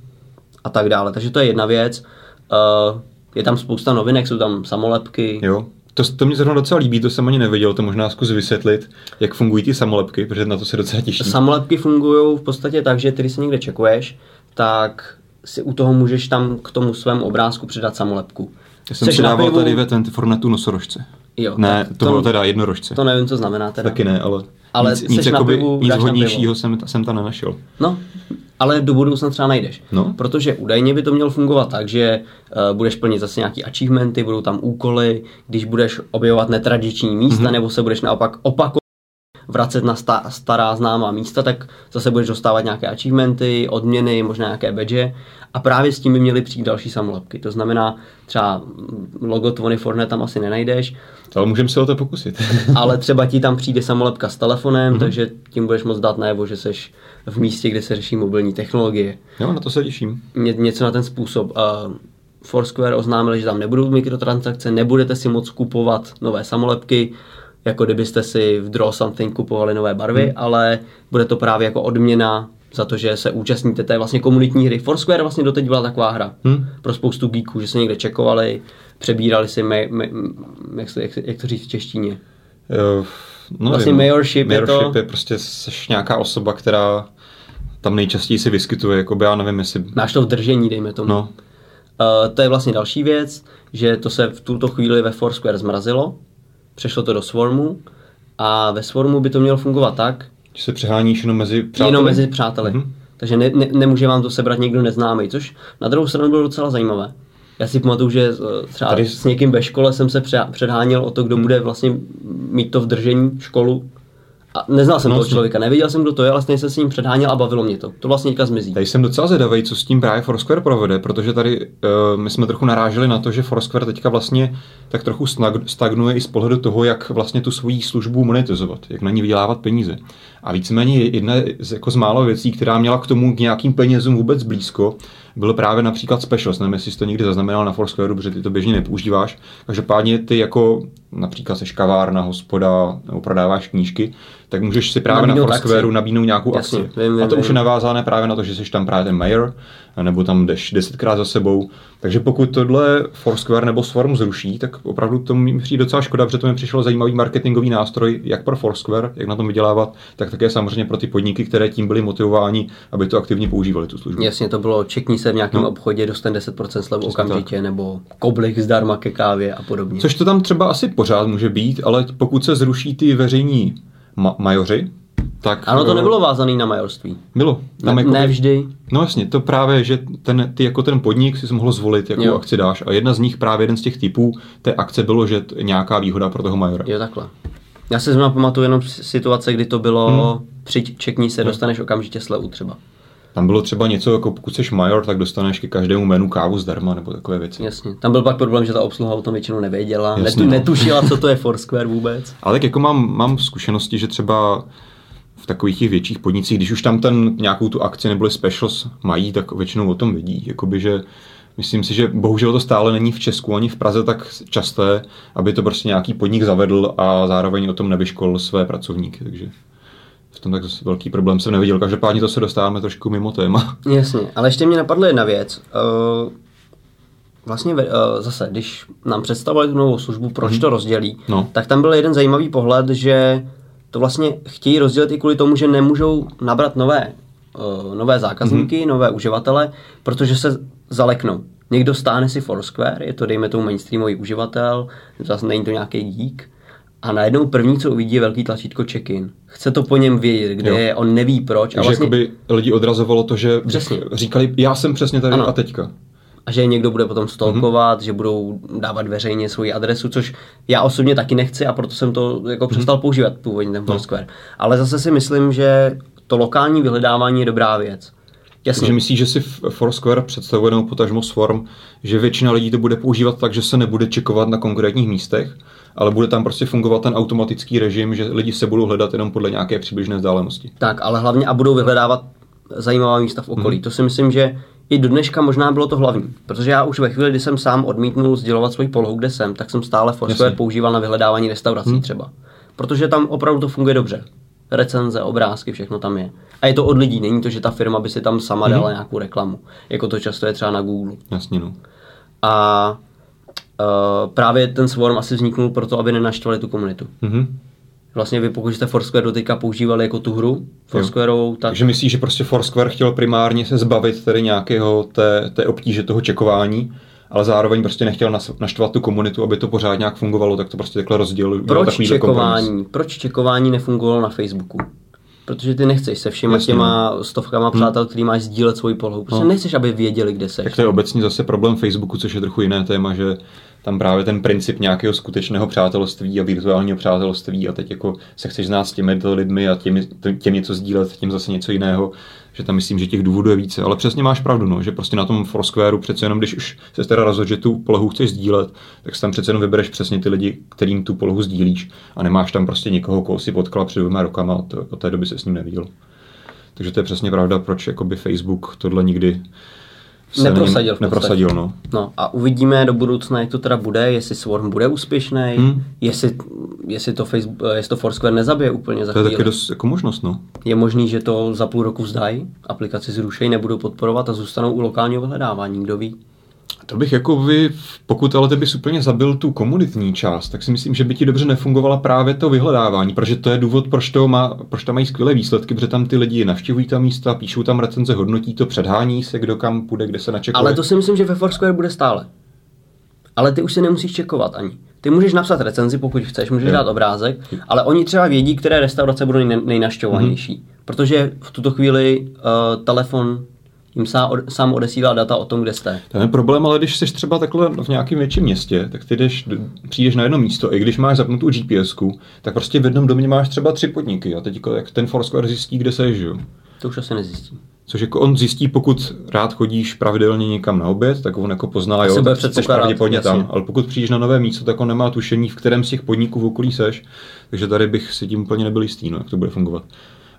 a tak dále. Takže to je jedna věc. Uh, je tam spousta novinek, jsou tam samolepky. Jo. To, to mě zrovna docela líbí, to jsem ani nevěděl, to možná zkus vysvětlit, jak fungují ty samolepky, protože na to se docela těším. Samolepky fungují v podstatě tak, že ty, když se někde čekuješ, tak si u toho můžeš tam k tomu svému obrázku přidat samolepku. Já jsem si dával tady ve 24 nosorožce. Jo, ne, to, to bylo teda jednorožce. To nevím, co znamená teda. Taky ne, ale Ale nic, nic, na jakoby, pivu, nic na hodnějšího jsem, jsem tam nenašel. No, ale do budoucna třeba najdeš. No. Protože údajně by to mělo fungovat tak, že uh, budeš plnit zase nějaký achievementy, budou tam úkoly, když budeš objevovat netradiční místa, mm-hmm. nebo se budeš naopak opakovat vracet na sta- stará známá místa, tak zase budeš dostávat nějaké achievementy, odměny, možná nějaké badge a právě s tím by měly přijít další samolepky. To znamená, třeba logo 24 tam asi nenajdeš, Ale můžeme se o to pokusit. ale třeba ti tam přijde samolepka s telefonem, mm-hmm. takže tím budeš moc dát najevo, že jsi v místě, kde se řeší mobilní technologie. jo, na to se těším. Ně, něco na ten způsob. Uh, Foursquare oznámili, že tam nebudou mikrotransakce, nebudete si moc kupovat nové samolepky, jako kdybyste si v Draw Something kupovali nové barvy, hmm. ale bude to právě jako odměna za to, že se účastníte té vlastně komunitní hry. Foursquare vlastně doteď byla taková hra Hmm. pro spoustu geeků, že se někde čekovali, přebírali si, me, me, jak, se, jak, jak to říct v češtině, Jo, No, Vlastně no. mayorship je to- mayorship je prostě seš nějaká osoba, která tam nejčastěji se vyskytuje, jako by já nevím, jestli... máš to v držení, dejme tomu. No, Uh, to je vlastně další věc, že to se v tuto chvíli ve Foursquare zmrazilo, přešlo to do Swarmu a ve Swarmu by to mělo fungovat tak, že se přeháníš jenom mezi přáteli. jenom mezi přáteli. Mhm. Takže ne, ne, nemůže vám to sebrat někdo neznámý, což na druhou stranu bylo docela zajímavé. Já si pamatuju, že eh, třeba Tady- s někým ve škole jsem se pře- předháněl o to, kdo bude vlastně mít to v držení školu. A neznal jsem No, toho člověka, nevěděl jsem, kdo to je, ale stejně jsem s ním předháněl a bavilo mě to. To vlastně teďka zmizí. Tady jsem docela zvědavý, co s tím právě Foursquare provede, protože tady uh, my jsme trochu naráželi na to, že Foursquare teďka vlastně tak trochu stagnuje i z pohledu toho, jak vlastně tu svoji službu monetizovat, jak na ní vydělávat peníze. A víceméně jedna z, jako z málo věcí, která měla k tomu k nějakým penězům vůbec blízko, byl právě například specials. Nevím, jestli jsi to někdy zaznamenal na Foursquare, protože ty to běžně nepoužíváš. Každopádně ty jako například seš kavárna, hospoda nebo prodáváš knížky, tak můžeš si právě Nabídnout na Foursquare akci. nabídnout nějakou Jasně, akci. vím, vím, a to už vím. je navázané právě na to, že jsi tam právě ten mayor, nebo tam jdeš desetkrát za sebou. Takže pokud tohle Foursquare nebo Swarm zruší, tak opravdu to mi přijde docela škoda, protože to mi přišel zajímavý marketingový nástroj, jak pro Foursquare, jak na tom vydělávat, tak také samozřejmě pro ty podniky, které tím byly motivováni, aby to aktivně používali, tu službu. Jasně, to bylo čekni se v nějakém No. obchodě, dostane 10% slevu okamžitě, nebo koblik zdarma ke kávě a podobně. Což to tam třeba asi pořád může být, ale pokud se zruší ty veřejní ma- majoři, tak... Ano, to eh, nebylo vázané na majorství. Bylo. Tam Ne, jakoby- ne vždy. No jasně, to právě, že ten, ty jako ten podnik si mohl zvolit, jakou Jo. akci dáš. A jedna z nich, právě jeden z těch typů té akce bylo, že t- nějaká výhoda pro toho majora. Jo, takhle. Já si zrovna pamatuju jenom si- situace, kdy to bylo hmm. přijď, čekni se, dostaneš okamžitě slevu třeba. Tam bylo třeba něco, jako pokud jsi major, tak dostaneš ke každému menu kávu zdarma nebo takové věci. Jasně. Tam byl pak problém, že ta obsluha o tom většinou nevěděla, Jasně, Jasně, no. netušila, co to je Foursquare vůbec. Ale tak jako mám, mám zkušenosti, že třeba v takových těch větších podnicích, když už tam ten nějakou tu akci nebo specials mají, tak většinou o tom vidí. Jakoby, že myslím si, že bohužel to stále není v Česku ani v Praze tak časté, aby to prostě nějaký podnik zavedl a zároveň o tom nevyškolil své pracovníky. Takže v tom tak zase velký problém jsem neviděl. Každopádně to se dostáváme trošku mimo téma. Jasně, ale ještě mě napadla jedna věc. Uh, vlastně uh, zase, když nám představovali tu novou službu, proč to rozdělí, No. tak tam byl jeden zajímavý pohled, že to vlastně chtějí rozdělit i kvůli tomu, že nemůžou nabrat nové, uh, nové zákazníky, nové uživatele, protože se zaleknou. Někdo stáhne si Foursquare, je to dejme tomu mainstreamový uživatel, zase není to nějaký geek, a najednou první, co uvidí, je velký tlačítko check-in. Chce to po něm vědět, kde Jo. je, on neví proč. A Takže vlastně, jakoby lidi odrazovalo to, že Přesně. říkali, já jsem přesně tady Ano. a teďka. a že někdo bude potom stalkovat, mm-hmm. že budou dávat veřejně svoji adresu, což já osobně taky nechci a proto jsem to jako přestal používat původně ten Foursquare. Ale zase si myslím, že to lokální vyhledávání je dobrá věc. Jasně, Takže myslíš, že si Foursquare představuje nebo potažmo Swarm, že většina lidí to bude používat tak, že se nebude čekovat na konkrétních místech, ale bude tam prostě fungovat ten automatický režim, že lidi se budou hledat jenom podle nějaké přibližné vzdálenosti. tak, ale hlavně a budou vyhledávat zajímavá místa v okolí. Mm-hmm. To si myslím, že i do dneška možná bylo to hlavní. Protože já už ve chvíli, kdy jsem sám odmítnul sdělovat svoji polohu, kde jsem, tak jsem stále Foursquare používal na vyhledávání restaurací hmm. třeba. Protože tam opravdu to funguje dobře. Recenze, obrázky, všechno tam je. A je to od lidí, není to, že ta firma by si tam sama Mhm. dala nějakou reklamu. Jako to často je třeba na Google. Jasně, no. A uh, právě ten Swarm asi vzniknul proto, aby nenaštvali tu komunitu. Mhm. Vlastně vy, pokud jste Foursquare doteďka používali jako tu hru Foursquareovou, tak Takže myslíš, že prostě Foursquare chtěl primárně se zbavit tedy nějakého té, té obtíže toho čekování ale zároveň prostě nechtěl naštvat tu komunitu, aby to pořád nějak fungovalo, tak to prostě takhle rozdělil. Proč čekování, proč čekování nefungovalo na Facebooku? Protože ty nechceš se všema Jasně, těma no. stovkama hmm. přátel, který máš sdílet svoji polohu. Prostě no. nechceš, aby věděli, kde jsi. Tak to je obecně zase problém Facebooku, což je trochu jiné téma, že tam právě ten princip nějakého skutečného přátelství a virtuálního přátelství a teď jako se chceš znát s těmi lidmi a těm, těm něco sdílet, tím zase něco jiného, že tam myslím, že těch důvodů je více. Ale přesně máš pravdu, no, že prostě na tom Foursquareu přece jenom, když už se teda rozhodl, že tu polohu chceš sdílet, tak si tam přece jenom vybereš přesně ty lidi, kterým tu polohu sdílíš a nemáš tam prostě někoho, koho si potkal před dvěma rokama a od té doby se s ním neviděl. Takže to je přesně pravda, proč jakoby Facebook tohle nikdy neprosadil. neprosadil no. no. a uvidíme do budoucna, jak to teda bude, jestli Swarm bude úspěšný, hmm. jestli, jestli, to Facebook, jestli to Foursquare nezabije úplně za To je taky dost jako možnost, no. Je možný, že to za půl roku vzdají, aplikaci zrušejí, nebudou podporovat a zůstanou u lokálního vyhledávání, kdo ví. To bych jako vy, pokud ale ty bys úplně zabil tu komunitní část, tak si myslím, že by ti dobře nefungovala právě to vyhledávání, protože to je důvod, proč to, má, proč to mají skvělé výsledky, protože tam ty lidi navštěvují ta místa, píšou tam recenze, hodnotí to, předhání se, kdo kam půjde, kde se načekuje. Ale to si myslím, že ve Foursquare bude stále. Ale ty už si nemusíš čekovat ani. Ty můžeš napsat recenzi, pokud chceš, můžeš dát obrázek, ale oni třeba vědí, které restaurace budou nejnaštěvovanější. Mm-hmm. Protože v tuto chvíli uh, telefon jim sám, sám odesílá data o tom, kde jste. To je problém, ale když jsi třeba takhle v nějakém větším městě, tak ty jdeš, přijdeš na jedno místo, i když máš zapnutou gps tak prostě v jednom domě máš třeba tři podniky a teď jako, jak ten Foursquare zjistí, kde seš, že? To už asi nezjistí. Což jako on zjistí, pokud rád chodíš pravidelně někam na oběd, tak on jako pozná, jo, tak jsi pravděpodobně tam. Ale pokud přijdeš na nové místo, tak on nemá tušení, v kterém z těch podniků v okolí seš. Takže tady bych si tím úplně nebyl jistý, no, jak to bude fungovat.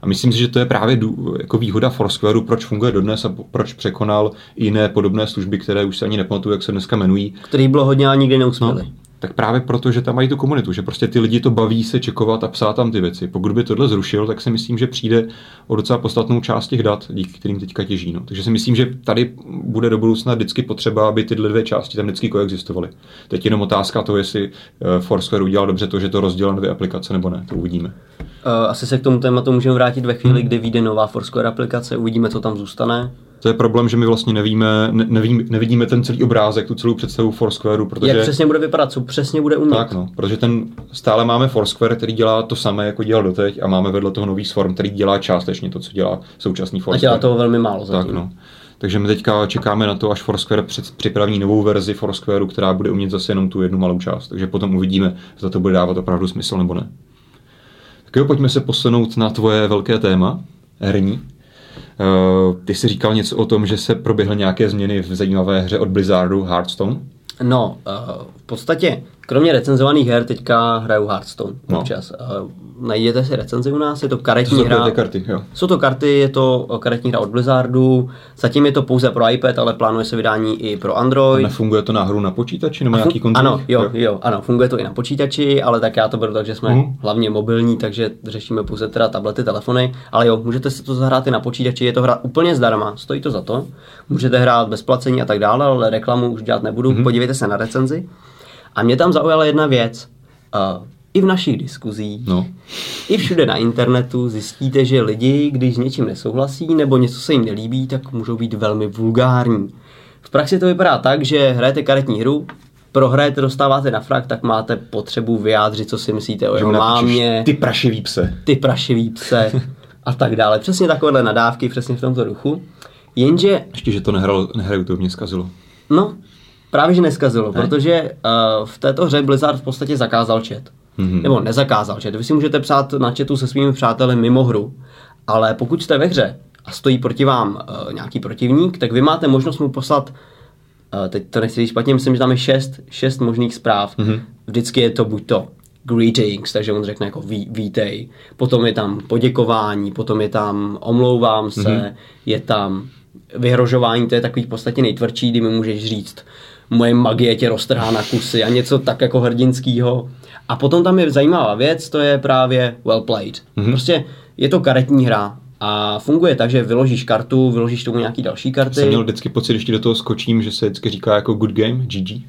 A myslím si, že to je právě dů, jako výhoda Foursquareu, proč funguje dodnes a proč překonal jiné podobné služby, které už se ani nepamatuju, jak se dneska jmenují. Který bylo hodně a nikdy neuspěli. No, tak právě proto, že tam mají tu komunitu, že prostě ty lidi to baví se čekovat a psát tam ty věci. Pokud by tohle zrušil, tak si myslím, že přijde o docela podstatnou část těch dat, díky kterým teďka těží. No. Takže si myslím, že tady bude do budoucna vždycky potřeba, aby tyhle dvě části tam vždycky koexistovaly. Teď jenom otázka toho, jestli eh, Foursquare udělal dobře to, že to rozdělil na dvě aplikace nebo ne, to uvidíme. Eh, asi se k tomu tématu můžeme vrátit ve chvíli, hmm. kdy vyjde nová Foursquare aplikace, uvidíme, co tam zůstane. To je problém, že my vlastně nevíme, ne, nevím, nevidíme ten celý obrázek, tu celou představu Foursquareu, protože... Jak přesně bude vypadat, co přesně bude umět. Tak no, protože ten stále máme Foursquare, který dělá to samé, jako dělal doteď a máme vedle toho nový Swarm, který dělá částečně to, co dělá současný Foursquare. A dělá toho velmi málo zatím. Tak no. Takže my teďka čekáme na to, až Foursquare připraví novou verzi Foursquareu, která bude umět zase jenom tu jednu malou část. Takže potom uvidíme, zda to bude dávat opravdu smysl nebo ne. Tak jo, pojďme se posunout na tvoje velké téma, herní. Uh, ty jsi říkal něco o tom, že se proběhly nějaké změny v zajímavé hře od Blizzardu Hearthstone? No, uh, v podstatě Kromě recenzovaných her teďka hraju Hearthstone no. občas. Najděte si recenzi u nás, je to karetní to hra. karty, jo. Jsou to karty, je to karetní hra od Blizzardu. Zatím je to pouze pro iPad, ale plánuje se vydání i pro Android. A nefunguje to na hru na počítači nebo nějaký kontrol? Ano, jo, jo, jo, ano, funguje to i na počítači, ale tak já to beru tak, že jsme uh-huh. hlavně mobilní, takže řešíme pouze teda tablety, telefony. Ale jo, můžete si to zahrát i na počítači, je to hra úplně zdarma, stojí to za to. Můžete hrát bez placení a tak dále, ale reklamu už dělat nebudu. Uh-huh. Podívejte se na recenzi. A mě tam zaujala jedna věc. Uh, I v našich diskuzích, no. i všude na internetu zjistíte, že lidi, když s něčím nesouhlasí nebo něco se jim nelíbí, tak můžou být velmi vulgární. V praxi to vypadá tak, že hrajete karetní hru, prohrajete, dostáváte na frak, tak máte potřebu vyjádřit, co si myslíte o jeho mámě. Ty prašivý pse. Ty prašivý pse a tak dále. Přesně takovéhle nadávky, přesně v tomto duchu. Jenže... Ještě, že to nehrál, nehraju, to mě zkazilo. No, Právě, že neskazilo, ne? protože uh, v této hře Blizzard v podstatě zakázal chat. Mm-hmm. Nebo nezakázal chat. Vy si můžete psát na chatu se svými přáteli mimo hru, ale pokud jste ve hře a stojí proti vám uh, nějaký protivník, tak vy máte možnost mu poslat uh, teď to nechci říct špatně, myslím, že tam je šest, šest možných zpráv. Mm-hmm. Vždycky je to buď to greetings, takže on řekne jako ví, vítej. Potom je tam poděkování, potom je tam omlouvám se, mm-hmm. je tam vyhrožování, to je takový v podstatě nejtvrdší, kdy mi můžeš říct, moje magie tě roztrhá na kusy a něco tak jako hrdinského. A potom tam je zajímavá věc, to je právě well played. Mm-hmm. Prostě je to karetní hra a funguje tak, že vyložíš kartu, vyložíš tomu nějaký další karty. Jsem měl vždycky pocit, když ti do toho skočím, že se vždycky říká jako good game, GG.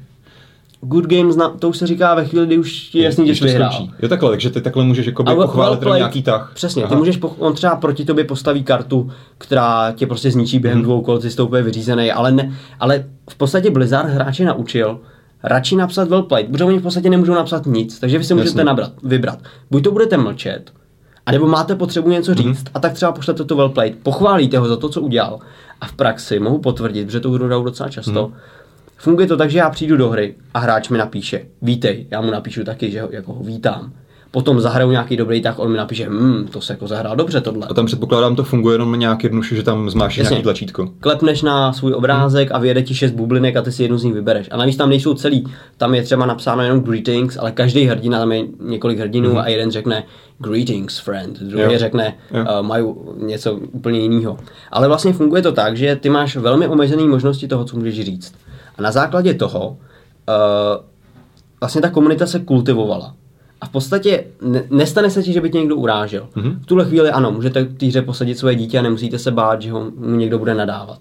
Good game, zna, to už se říká ve chvíli, kdy už je jasný, že to vyhrál. Jo takhle, takže ty takhle můžeš jakoby Ale pochválit well nějaký tah. Přesně, ty Aha. můžeš, poch- on třeba proti tobě postaví kartu, která tě prostě zničí během Mhm. dvou kol, ty jsi vyřízený, ale, ne, ale v podstatě Blizzard hráče naučil radši napsat well played, protože oni v podstatě nemůžou napsat nic, takže vy si můžete Jasně. nabrat, vybrat. Buď to budete mlčet, anebo máte potřebu něco Mhm. říct a tak třeba pošlete to well played, pochválíte ho za to, co udělal. A v praxi mohu potvrdit, že to hru hraju docela často, Mhm. Funguje to tak, že já přijdu do hry a hráč mi napíše, vítej, já mu napíšu taky, že ho, jako ho vítám. Potom zahraju nějaký dobrý, tak on mi napíše, hm, to se jako zahrál dobře tohle. A tam předpokládám, to funguje jenom nějak jednoduše, že tam zmáš nějaký tlačítko. Klepneš na svůj obrázek a vyjede ti šest bublinek a ty si jednu z nich vybereš. A navíc tam nejsou celý. Tam je třeba napsáno jenom greetings, ale každý hrdina, tam je několik hrdinů a jeden řekne greetings friend, druhý Jo. řekne Jo. uh, mají něco úplně jiného. Ale vlastně funguje to tak, že ty máš velmi omezené možnosti toho, co můžeš říct. A na základě toho uh, vlastně ta komunita se kultivovala. A v podstatě ne, nestane se ti, že by tě někdo urážel. Mm-hmm. V tuhle chvíli ano, můžete v té hře posadit svoje dítě a nemusíte se bát, že ho mu někdo bude nadávat.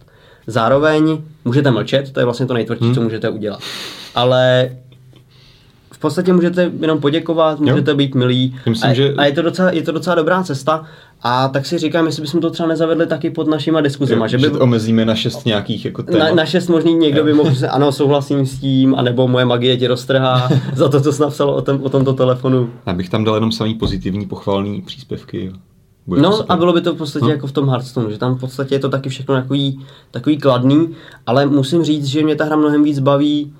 Zároveň můžete mlčet, to je vlastně to nejtvrdší, mm. co můžete udělat. Ale podstatě můžete jenom poděkovat, můžete být milí Myslím, a, že- a je, to docela, je to docela dobrá cesta a tak si říkám, jestli bychom to třeba nezavedli taky pod našima diskuzema, že by to omezíme na šest nějakých jako témat. na, na šest možný někdo by mohl říct, ano, souhlasím s tím, anebo moje magie tě roztrhá za to, co jsi napsal o, tom, o tomto telefonu. Já bych tam dal jenom samý pozitivní pochvalný příspěvky. jo. Bude No a bylo by to v podstatě No. jako v tom Hearthstone, že tam v podstatě je to taky všechno takový, takový kladný, ale musím říct, že mě ta hra mnohem víc baví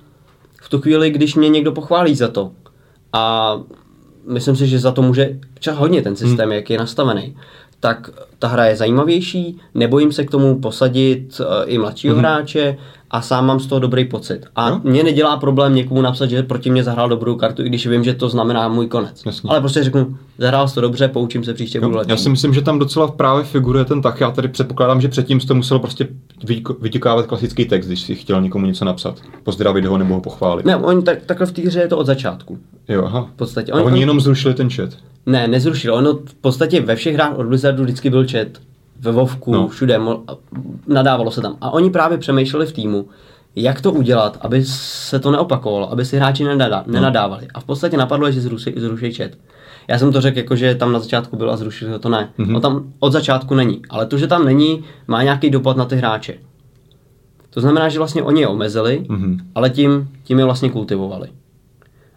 v tu chvíli, když mě někdo pochválí za to. A myslím si, že za to může čas hodně ten systém, hmm. jak je nastavený. Tak ta hra je zajímavější, nebojím se k tomu posadit uh, i mladšího hmm. hráče a sám mám z toho dobrý pocit. A Jo. mě nedělá problém někomu napsat, že proti mě zahrál dobrou kartu, i když vím, že to znamená můj konec. Jasně. Ale prostě řeknu, zahrál jsi to dobře, poučím se příště, budu já si myslím, že tam docela právě figuruje ten tak. Já tady předpokládám, že předtím jsi to musel prostě vytikávat klasický text, když si chtěl někomu něco napsat. Pozdravit ho nebo ho pochválit. Ne, oni tak, takhle v té hře je to od začátku. Jo, aha. V podstatě. A On, oni on, jenom zrušili ten chat. Ne, nezrušil. Ono v podstatě ve všech hrách od Blizzardu vždycky byl chat. Ve Vovku, No. všude. Nadávalo se tam. A oni právě přemýšleli v týmu, jak to udělat, aby se to neopakovalo, aby si hráči nenadá, No. nenadávali. A v podstatě napadlo, je, že zruší, zruší chat. Já jsem to řekl, jako, že tam na začátku byl a zrušili to ne. Mhm. Mm-hmm. No tam od začátku není. Ale to, že tam není, má nějaký dopad na ty hráče. To znamená, že vlastně oni je omezili, Mhm. ale tím, tím je vlastně kultivovali.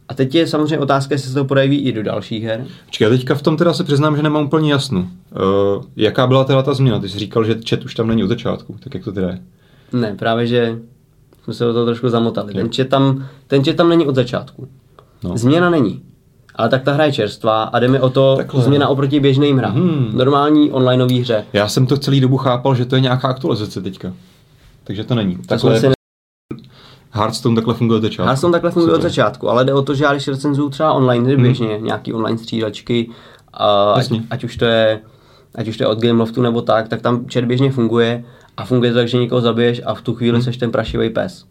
A teď je samozřejmě otázka, jestli se to projeví i do dalších her. Počkej, já teďka v tom teda se přiznám, že nemám úplně jasno. Uh, jaká byla teda ta změna? Ty jsi říkal, že chat už tam není od začátku, tak jak to teda je? Ne, právě, že jsme se do toho trošku zamotali. Ten chat tam, ten chat tam není od začátku. No. Změna není. Ale tak ta hra je čerstvá a jde mi o to Takhle. změna oproti běžným hrám. Mhm. Normální onlineový hře. Já jsem to celý dobu chápal, že to je nějaká aktualizace teďka. Takže to není. Takhle, Hearthstone takhle funguje od začátku. Hearthstone takhle funguje od začátku, ale jde o to, že já když recenzuju třeba online hry běžně, nějaký online střílečky, a ať, ať, už to je, ať už to je od Gameloftu nebo tak, tak tam chat běžně funguje a funguje to tak, že někoho zabiješ a v tu chvíli seš ten prašivý pes.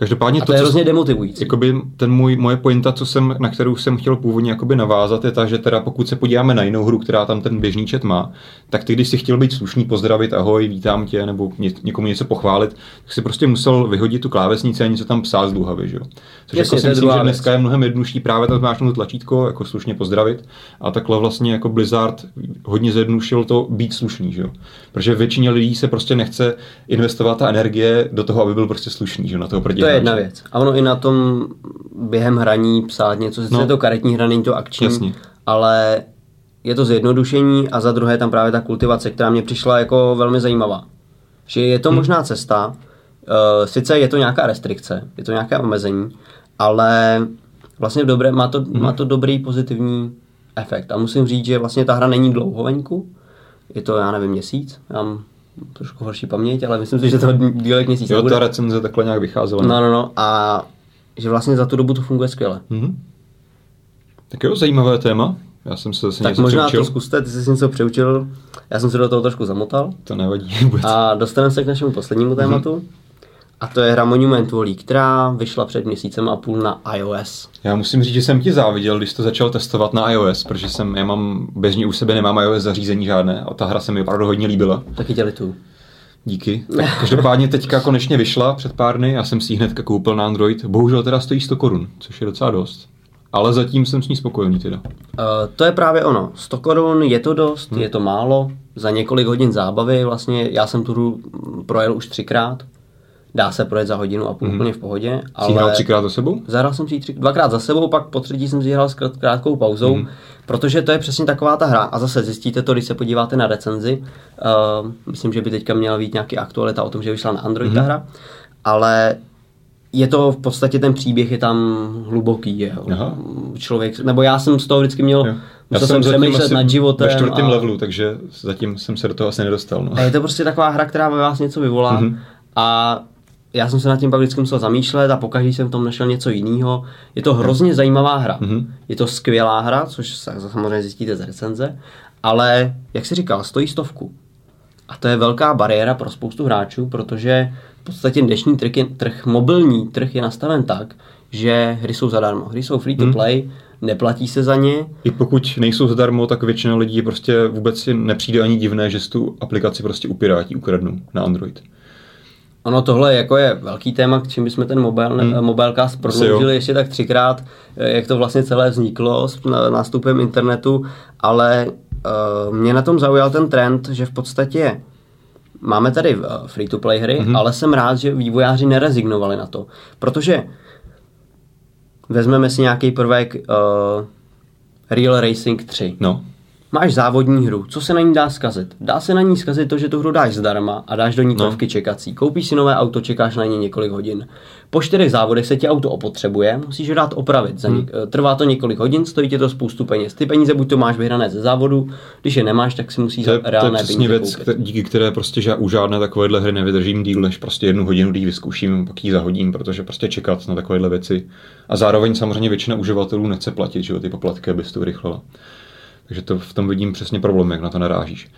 Každopádně A to je co- hrozně demotivující. Jakoby ten můj, moje pointa, co jsem, na kterou jsem chtěl původně jakoby navázat, je ta, že teda pokud se podíváme na jinou hru, která tam ten běžný chat má, tak ty, když si chtěl být slušný, pozdravit, ahoj, vítám tě, nebo ně, někomu něco pochválit, tak si prostě musel vyhodit tu klávesnici a něco tam psát z dluhavy, že jo. Což Jasně, jako to je si myslím, že dneska je mnohem jednodušší právě tam to tlačítko, jako slušně pozdravit. A takhle vlastně jako Blizzard hodně zjednušil to být slušný, že jo. Protože většině lidí se prostě nechce investovat ta energie do toho, aby byl prostě slušný, že na toho proti To je jedna věc. A ono i na tom během hraní psát něco, sice No. je to karetní hra, není to akční, Jasně. ale je to zjednodušení a za druhé tam právě ta kultivace, která mě přišla jako velmi zajímavá. Že je to Hmm. možná cesta, uh, sice je to nějaká restrikce, je to nějaké omezení, ale vlastně dobré, má, to, Hmm. má to dobrý pozitivní efekt. A musím říct, že vlastně ta hra není dlouho venku, je to, já nevím, měsíc, já mám trošku horší paměť, ale myslím si, že to díl jak měsíc Jo, nebude. ta recenze takhle nějak vycházela. No, no, no. A že vlastně za tu dobu to funguje skvěle. Mhm. Tak jo, zajímavé téma. Já jsem se zase Tak něco možná přeučil. to zkuste, ty jsi něco přeučil, já jsem se do toho trošku zamotal. To nevadí vůbec. A dostaneme se k našemu poslednímu tématu. A to je hra Monument Valley, která vyšla před měsícem a půl na iOS. Já musím říct, že jsem ti záviděl, když to začal testovat na iOS, protože jsem, já mám, běžně u sebe nemám iOS zařízení žádné a ta hra se mi opravdu hodně líbila. Taky tě litu. Díky. Tak každopádně teďka konečně vyšla před pár dny, já jsem si ji hnedka koupil na Android. Bohužel teda stojí 100 korun, což je docela dost. Ale zatím jsem s ní spokojený teda. Uh, to je právě ono. 100 korun je to dost, hmm. je to málo. Za několik hodin zábavy vlastně, já jsem tu hru projel už třikrát. Dá se projet za hodinu a půl hmm. úplně v pohodě. Ale... Jsi hrál třikrát za sebou? Zahrál jsem si tři, dvakrát za sebou, pak po třetí jsem si hrál s krátkou pauzou. Hmm. Protože to je přesně taková ta hra. A zase zjistíte to, když se podíváte na recenzi. Uh, myslím, že by teďka měla být nějaký aktualita o tom, že vyšla na Android mm-hmm. ta hra. Ale je to v podstatě ten příběh je tam hluboký. Je. Člověk, nebo já jsem z toho vždycky měl, jo. musel jsem přemýšlet nad životem. Ve čtvrtém a... levelu, takže zatím jsem se do toho asi nedostal. No. A je to prostě taková hra, která ve vás něco vyvolá. Mm-hmm. A já jsem se nad tím pak vždycky musel zamýšlet a pokaždé jsem v tom našel něco jiného. Je to hrozně zajímavá hra. Mm-hmm. Je to skvělá hra, což samozřejmě zjistíte z recenze, ale, jak si říkal, stojí stovku. A to je velká bariéra pro spoustu hráčů, protože v podstatě dnešní trh, je, trh mobilní trh je nastaven tak, že hry jsou zadarmo. Hry jsou free to mhm. play, hmm. neplatí se za ně. I pokud nejsou zadarmo, tak většina lidí prostě vůbec si nepřijde ani divné, že si tu aplikaci prostě upirátí, ukradnou na Android. Ono tohle jako je velký téma, k čím bychom ten mobile, hmm. mobilecast prodloužili ještě tak třikrát, eh, jak to vlastně celé vzniklo s nástupem internetu, ale uh, mě na tom zaujal ten trend, že v podstatě máme tady uh, free-to-play hry, hmm. ale jsem rád, že vývojáři nerezignovali na to, protože vezmeme si nějaký prvek uh, Real Racing 3. No. Máš závodní hru, co se na ní dá zkazit? Dá se na ní zkazit to, že tu hru dáš zdarma a dáš do ní no. čekací. Koupíš si nové auto, čekáš na ně několik hodin. Po čtyřech závodech se ti auto opotřebuje, musíš ho dát opravit. Za hmm. Trvá to několik hodin, stojí tě to spoustu peněz. Ty peníze buď to máš vyhrané ze závodu, když je nemáš, tak si musíš to reálné to je peníze věc, koupit. díky které prostě že u žádné takovéhle hry nevydržím díl, než prostě jednu hodinu, kdy vyzkouším, pak ji zahodím, protože prostě čekat na takovéhle věci. A zároveň samozřejmě většina uživatelů nechce platit, že ty poplatky, abys to urychlila. Takže to v tom vidím přesně problém, jak na to narážíš.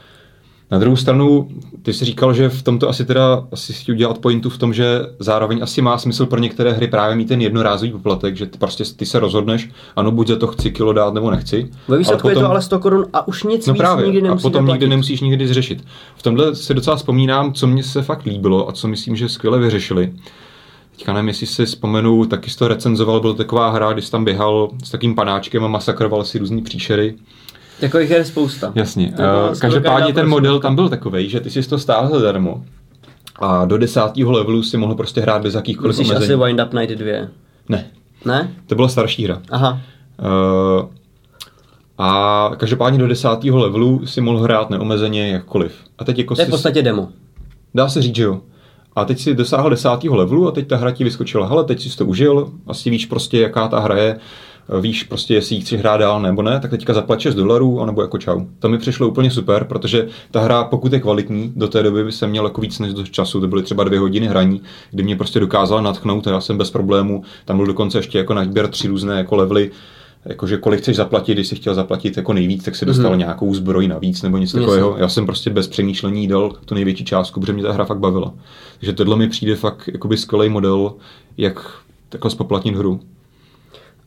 Na druhou stranu, ty jsi říkal, že v tomto asi teda asi si udělat pointu v tom, že zároveň asi má smysl pro některé hry právě mít ten jednorázový poplatek, že ty prostě ty se rozhodneš, ano, buď za to chci kilo dát nebo nechci. Ve výsledku potom, je to ale 100 korun a už nic no víc právě, nikdy nemusíš A potom nikdy nemusíš nikdy zřešit. V tomhle si docela vzpomínám, co mě se fakt líbilo a co myslím, že skvěle vyřešili. Teďka nevím, jestli si vzpomenu, taky jsi to recenzoval, byl taková hra, kdy jsi tam běhal s takým panáčkem a masakroval si různý příšery. Takových je spousta. Jasně. Uh, každopádně ten model tam byl takový, že ty jsi to stáhl zadarmo. A do desátého levelu si mohl prostě hrát bez jakýchkoliv Myslíš omezení. asi Wind Up Night 2? Ne. Ne? To byla starší hra. Aha. Uh, a každopádně do desátého levelu si mohl hrát neomezeně jakkoliv. A teď jako to je v podstatě demo. Dá se říct, že jo. A teď si dosáhl desátého levelu a teď ta hra ti vyskočila. Hele, teď jsi to užil, asi víš prostě, jaká ta hra je víš prostě, jestli ji chci hrát dál nebo ne, tak teďka zaplat 6 dolarů, anebo jako čau. To mi přišlo úplně super, protože ta hra, pokud je kvalitní, do té doby by se měl jako víc než do času, to byly třeba dvě hodiny hraní, kdy mě prostě dokázala natchnout a já jsem bez problému, tam byl dokonce ještě jako na výběr tři různé jako levely, jakože kolik chceš zaplatit, když jsi chtěl zaplatit jako nejvíc, tak si dostal mm. nějakou zbroj navíc nebo něco takového. Já jsem prostě bez přemýšlení dal tu největší částku, protože mě ta hra fakt bavila. Takže tohle mi přijde fakt jakoby skvělý model, jak takhle spoplatnit hru.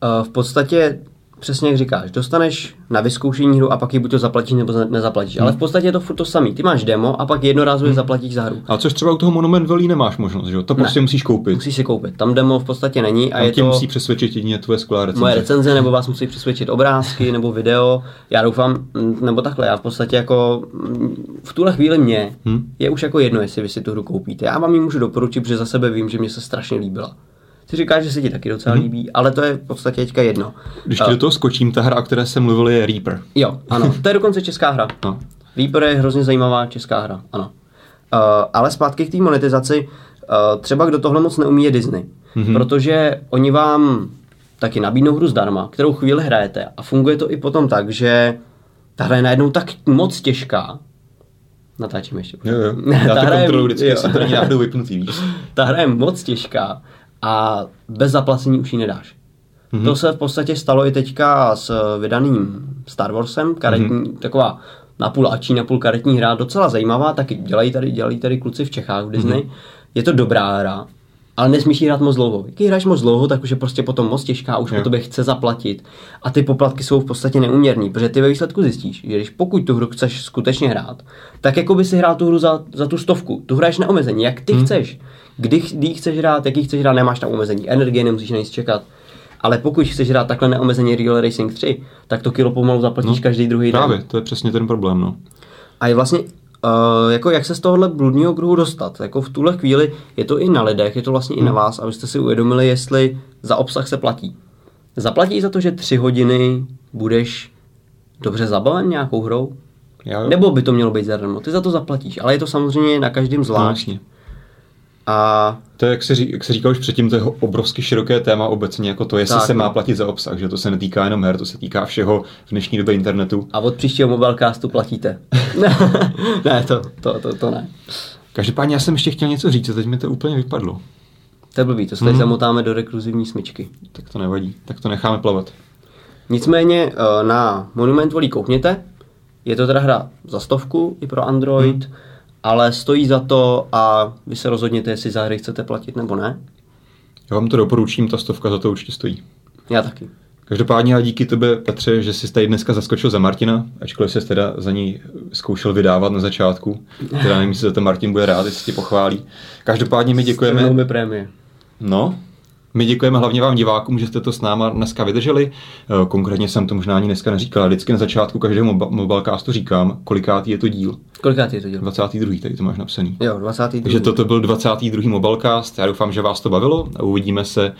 Eh, v podstatě Přesně jak říkáš, dostaneš na vyzkoušení hru a pak ji buď to zaplatíš nebo nezaplatíš. Hmm. Ale v podstatě je to furt to samý. Ty máš demo a pak jednorázově hmm. zaplatíš za hru. A což třeba u toho Monument Valley nemáš možnost, že jo? To ne. prostě musíš koupit. Musíš si koupit. Tam demo v podstatě není a Tam je tě to... musí přesvědčit jedině tvoje skvělá recenze. Moje recenze, nebo vás musí přesvědčit obrázky nebo video. Já doufám, nebo takhle, já v podstatě jako v tuhle chvíli mě hmm. je už jako jedno, jestli vy si tu hru koupíte. Já vám ji můžu doporučit, protože za sebe vím, že mě se strašně líbila. Ty říkáš, že se ti taky docela mm-hmm. líbí, ale to je v podstatě teďka jedno. Když ti do toho skočím, ta hra, o které jsem mluvil, je Reaper. Jo, ano, to je dokonce česká hra. No. Reaper je hrozně zajímavá česká hra, ano. Uh, ale zpátky k té monetizaci, uh, třeba kdo tohle moc neumí je Disney, mm-hmm. protože oni vám taky nabídnou hru zdarma, kterou chvíli hrajete a funguje to i potom tak, že ta hra je najednou tak moc těžká, natáčím ještě. Jo, jo. Já ta to kontroluji vždycky, jestli to není náhodou vypnutý, víš. Ta hra je moc těžká, a bez zaplacení už ji nedáš. Mm-hmm. To se v podstatě stalo i teďka s vydaným Star Warsem, karetní, mm-hmm. taková napůl ačí, napůl karetní hra, docela zajímavá, taky dělají tady, dělají tady kluci v Čechách v Disney. Mm-hmm. Je to dobrá hra, ale nesmíš jí hrát moc dlouho. Jí hraješ moc dlouho, tak už je prostě potom moc těžká, už Jo. po tobě chce zaplatit. A ty poplatky jsou v podstatě neuměrný, protože ty ve výsledku zjistíš, že když pokud tu hru chceš skutečně hrát, tak jako by si hrál tu hru za, za tu stovku. Tu hraješ neomezeně, jak ty chceš. Kdy, kdy chceš hrát, jaký chceš hrát, nemáš tam omezení energie, nemusíš na nic čekat. Ale pokud chceš hrát takhle neomezeně Real Racing 3, tak to kilo pomalu zaplatíš no, každý druhý den. Právě, to je přesně ten problém, no. A je vlastně, uh, jako jak se z tohohle bludního kruhu dostat? Jako v tuhle chvíli je to i na lidech, je to vlastně i na vás, abyste si uvědomili, jestli za obsah se platí. Zaplatí za to, že tři hodiny budeš dobře zabaven nějakou hrou? Jo. Nebo by to mělo být zadarmo? Ty za to zaplatíš, ale je to samozřejmě na každém zvlášť. jasně. A To je, jak se, ří, jak se říkal už předtím, to je obrovsky široké téma obecně, jako to, jestli Tak, se má no. platit za obsah, že to se netýká jenom her, to se týká všeho v dnešní době internetu. A od příštího mobilecastu platíte. ne, to, to, to, to ne. Každopádně já jsem ještě chtěl něco říct, a teď mi to úplně vypadlo. To je blbý, to se tady Hmm. zamotáme do rekluzivní smyčky. Tak to nevadí, tak to necháme plavat. Nicméně eh, na Monument Valley koukněte, je to teda hra za stovku i pro Android, hmm. Ale stojí za to a vy se rozhodněte, jestli za hry chcete platit nebo ne. Já vám to doporučím, ta stovka za to určitě stojí. Já taky. Každopádně a díky tobě, Petře, že jsi tady dneska zaskočil za Martina, ačkoliv jsi teda za ní zkoušel vydávat na začátku. Teda nevím, jestli za to Martin bude rád, jestli tě pochválí. Každopádně my děkujeme. Strhnou mi prémie. No, my děkujeme hlavně vám divákům, že jste to s náma dneska vydrželi. Eh, Konkrétně jsem to možná ani dneska neříkal, ale vždycky na začátku každého mob- mobilecastu říkám, kolikátý je to díl. Kolikrát je to dělal? 22. tady to máš napsaný. Jo, 22. Takže toto byl 22. mobilecast. Já doufám, že vás to bavilo a uvidíme se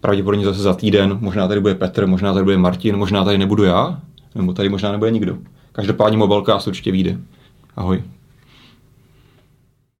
pravděpodobně zase za týden. Možná tady bude Petr, možná tady bude Martin, možná tady nebudu já, nebo tady možná nebude nikdo. Každopádně mobilecast určitě vyjde. Ahoj.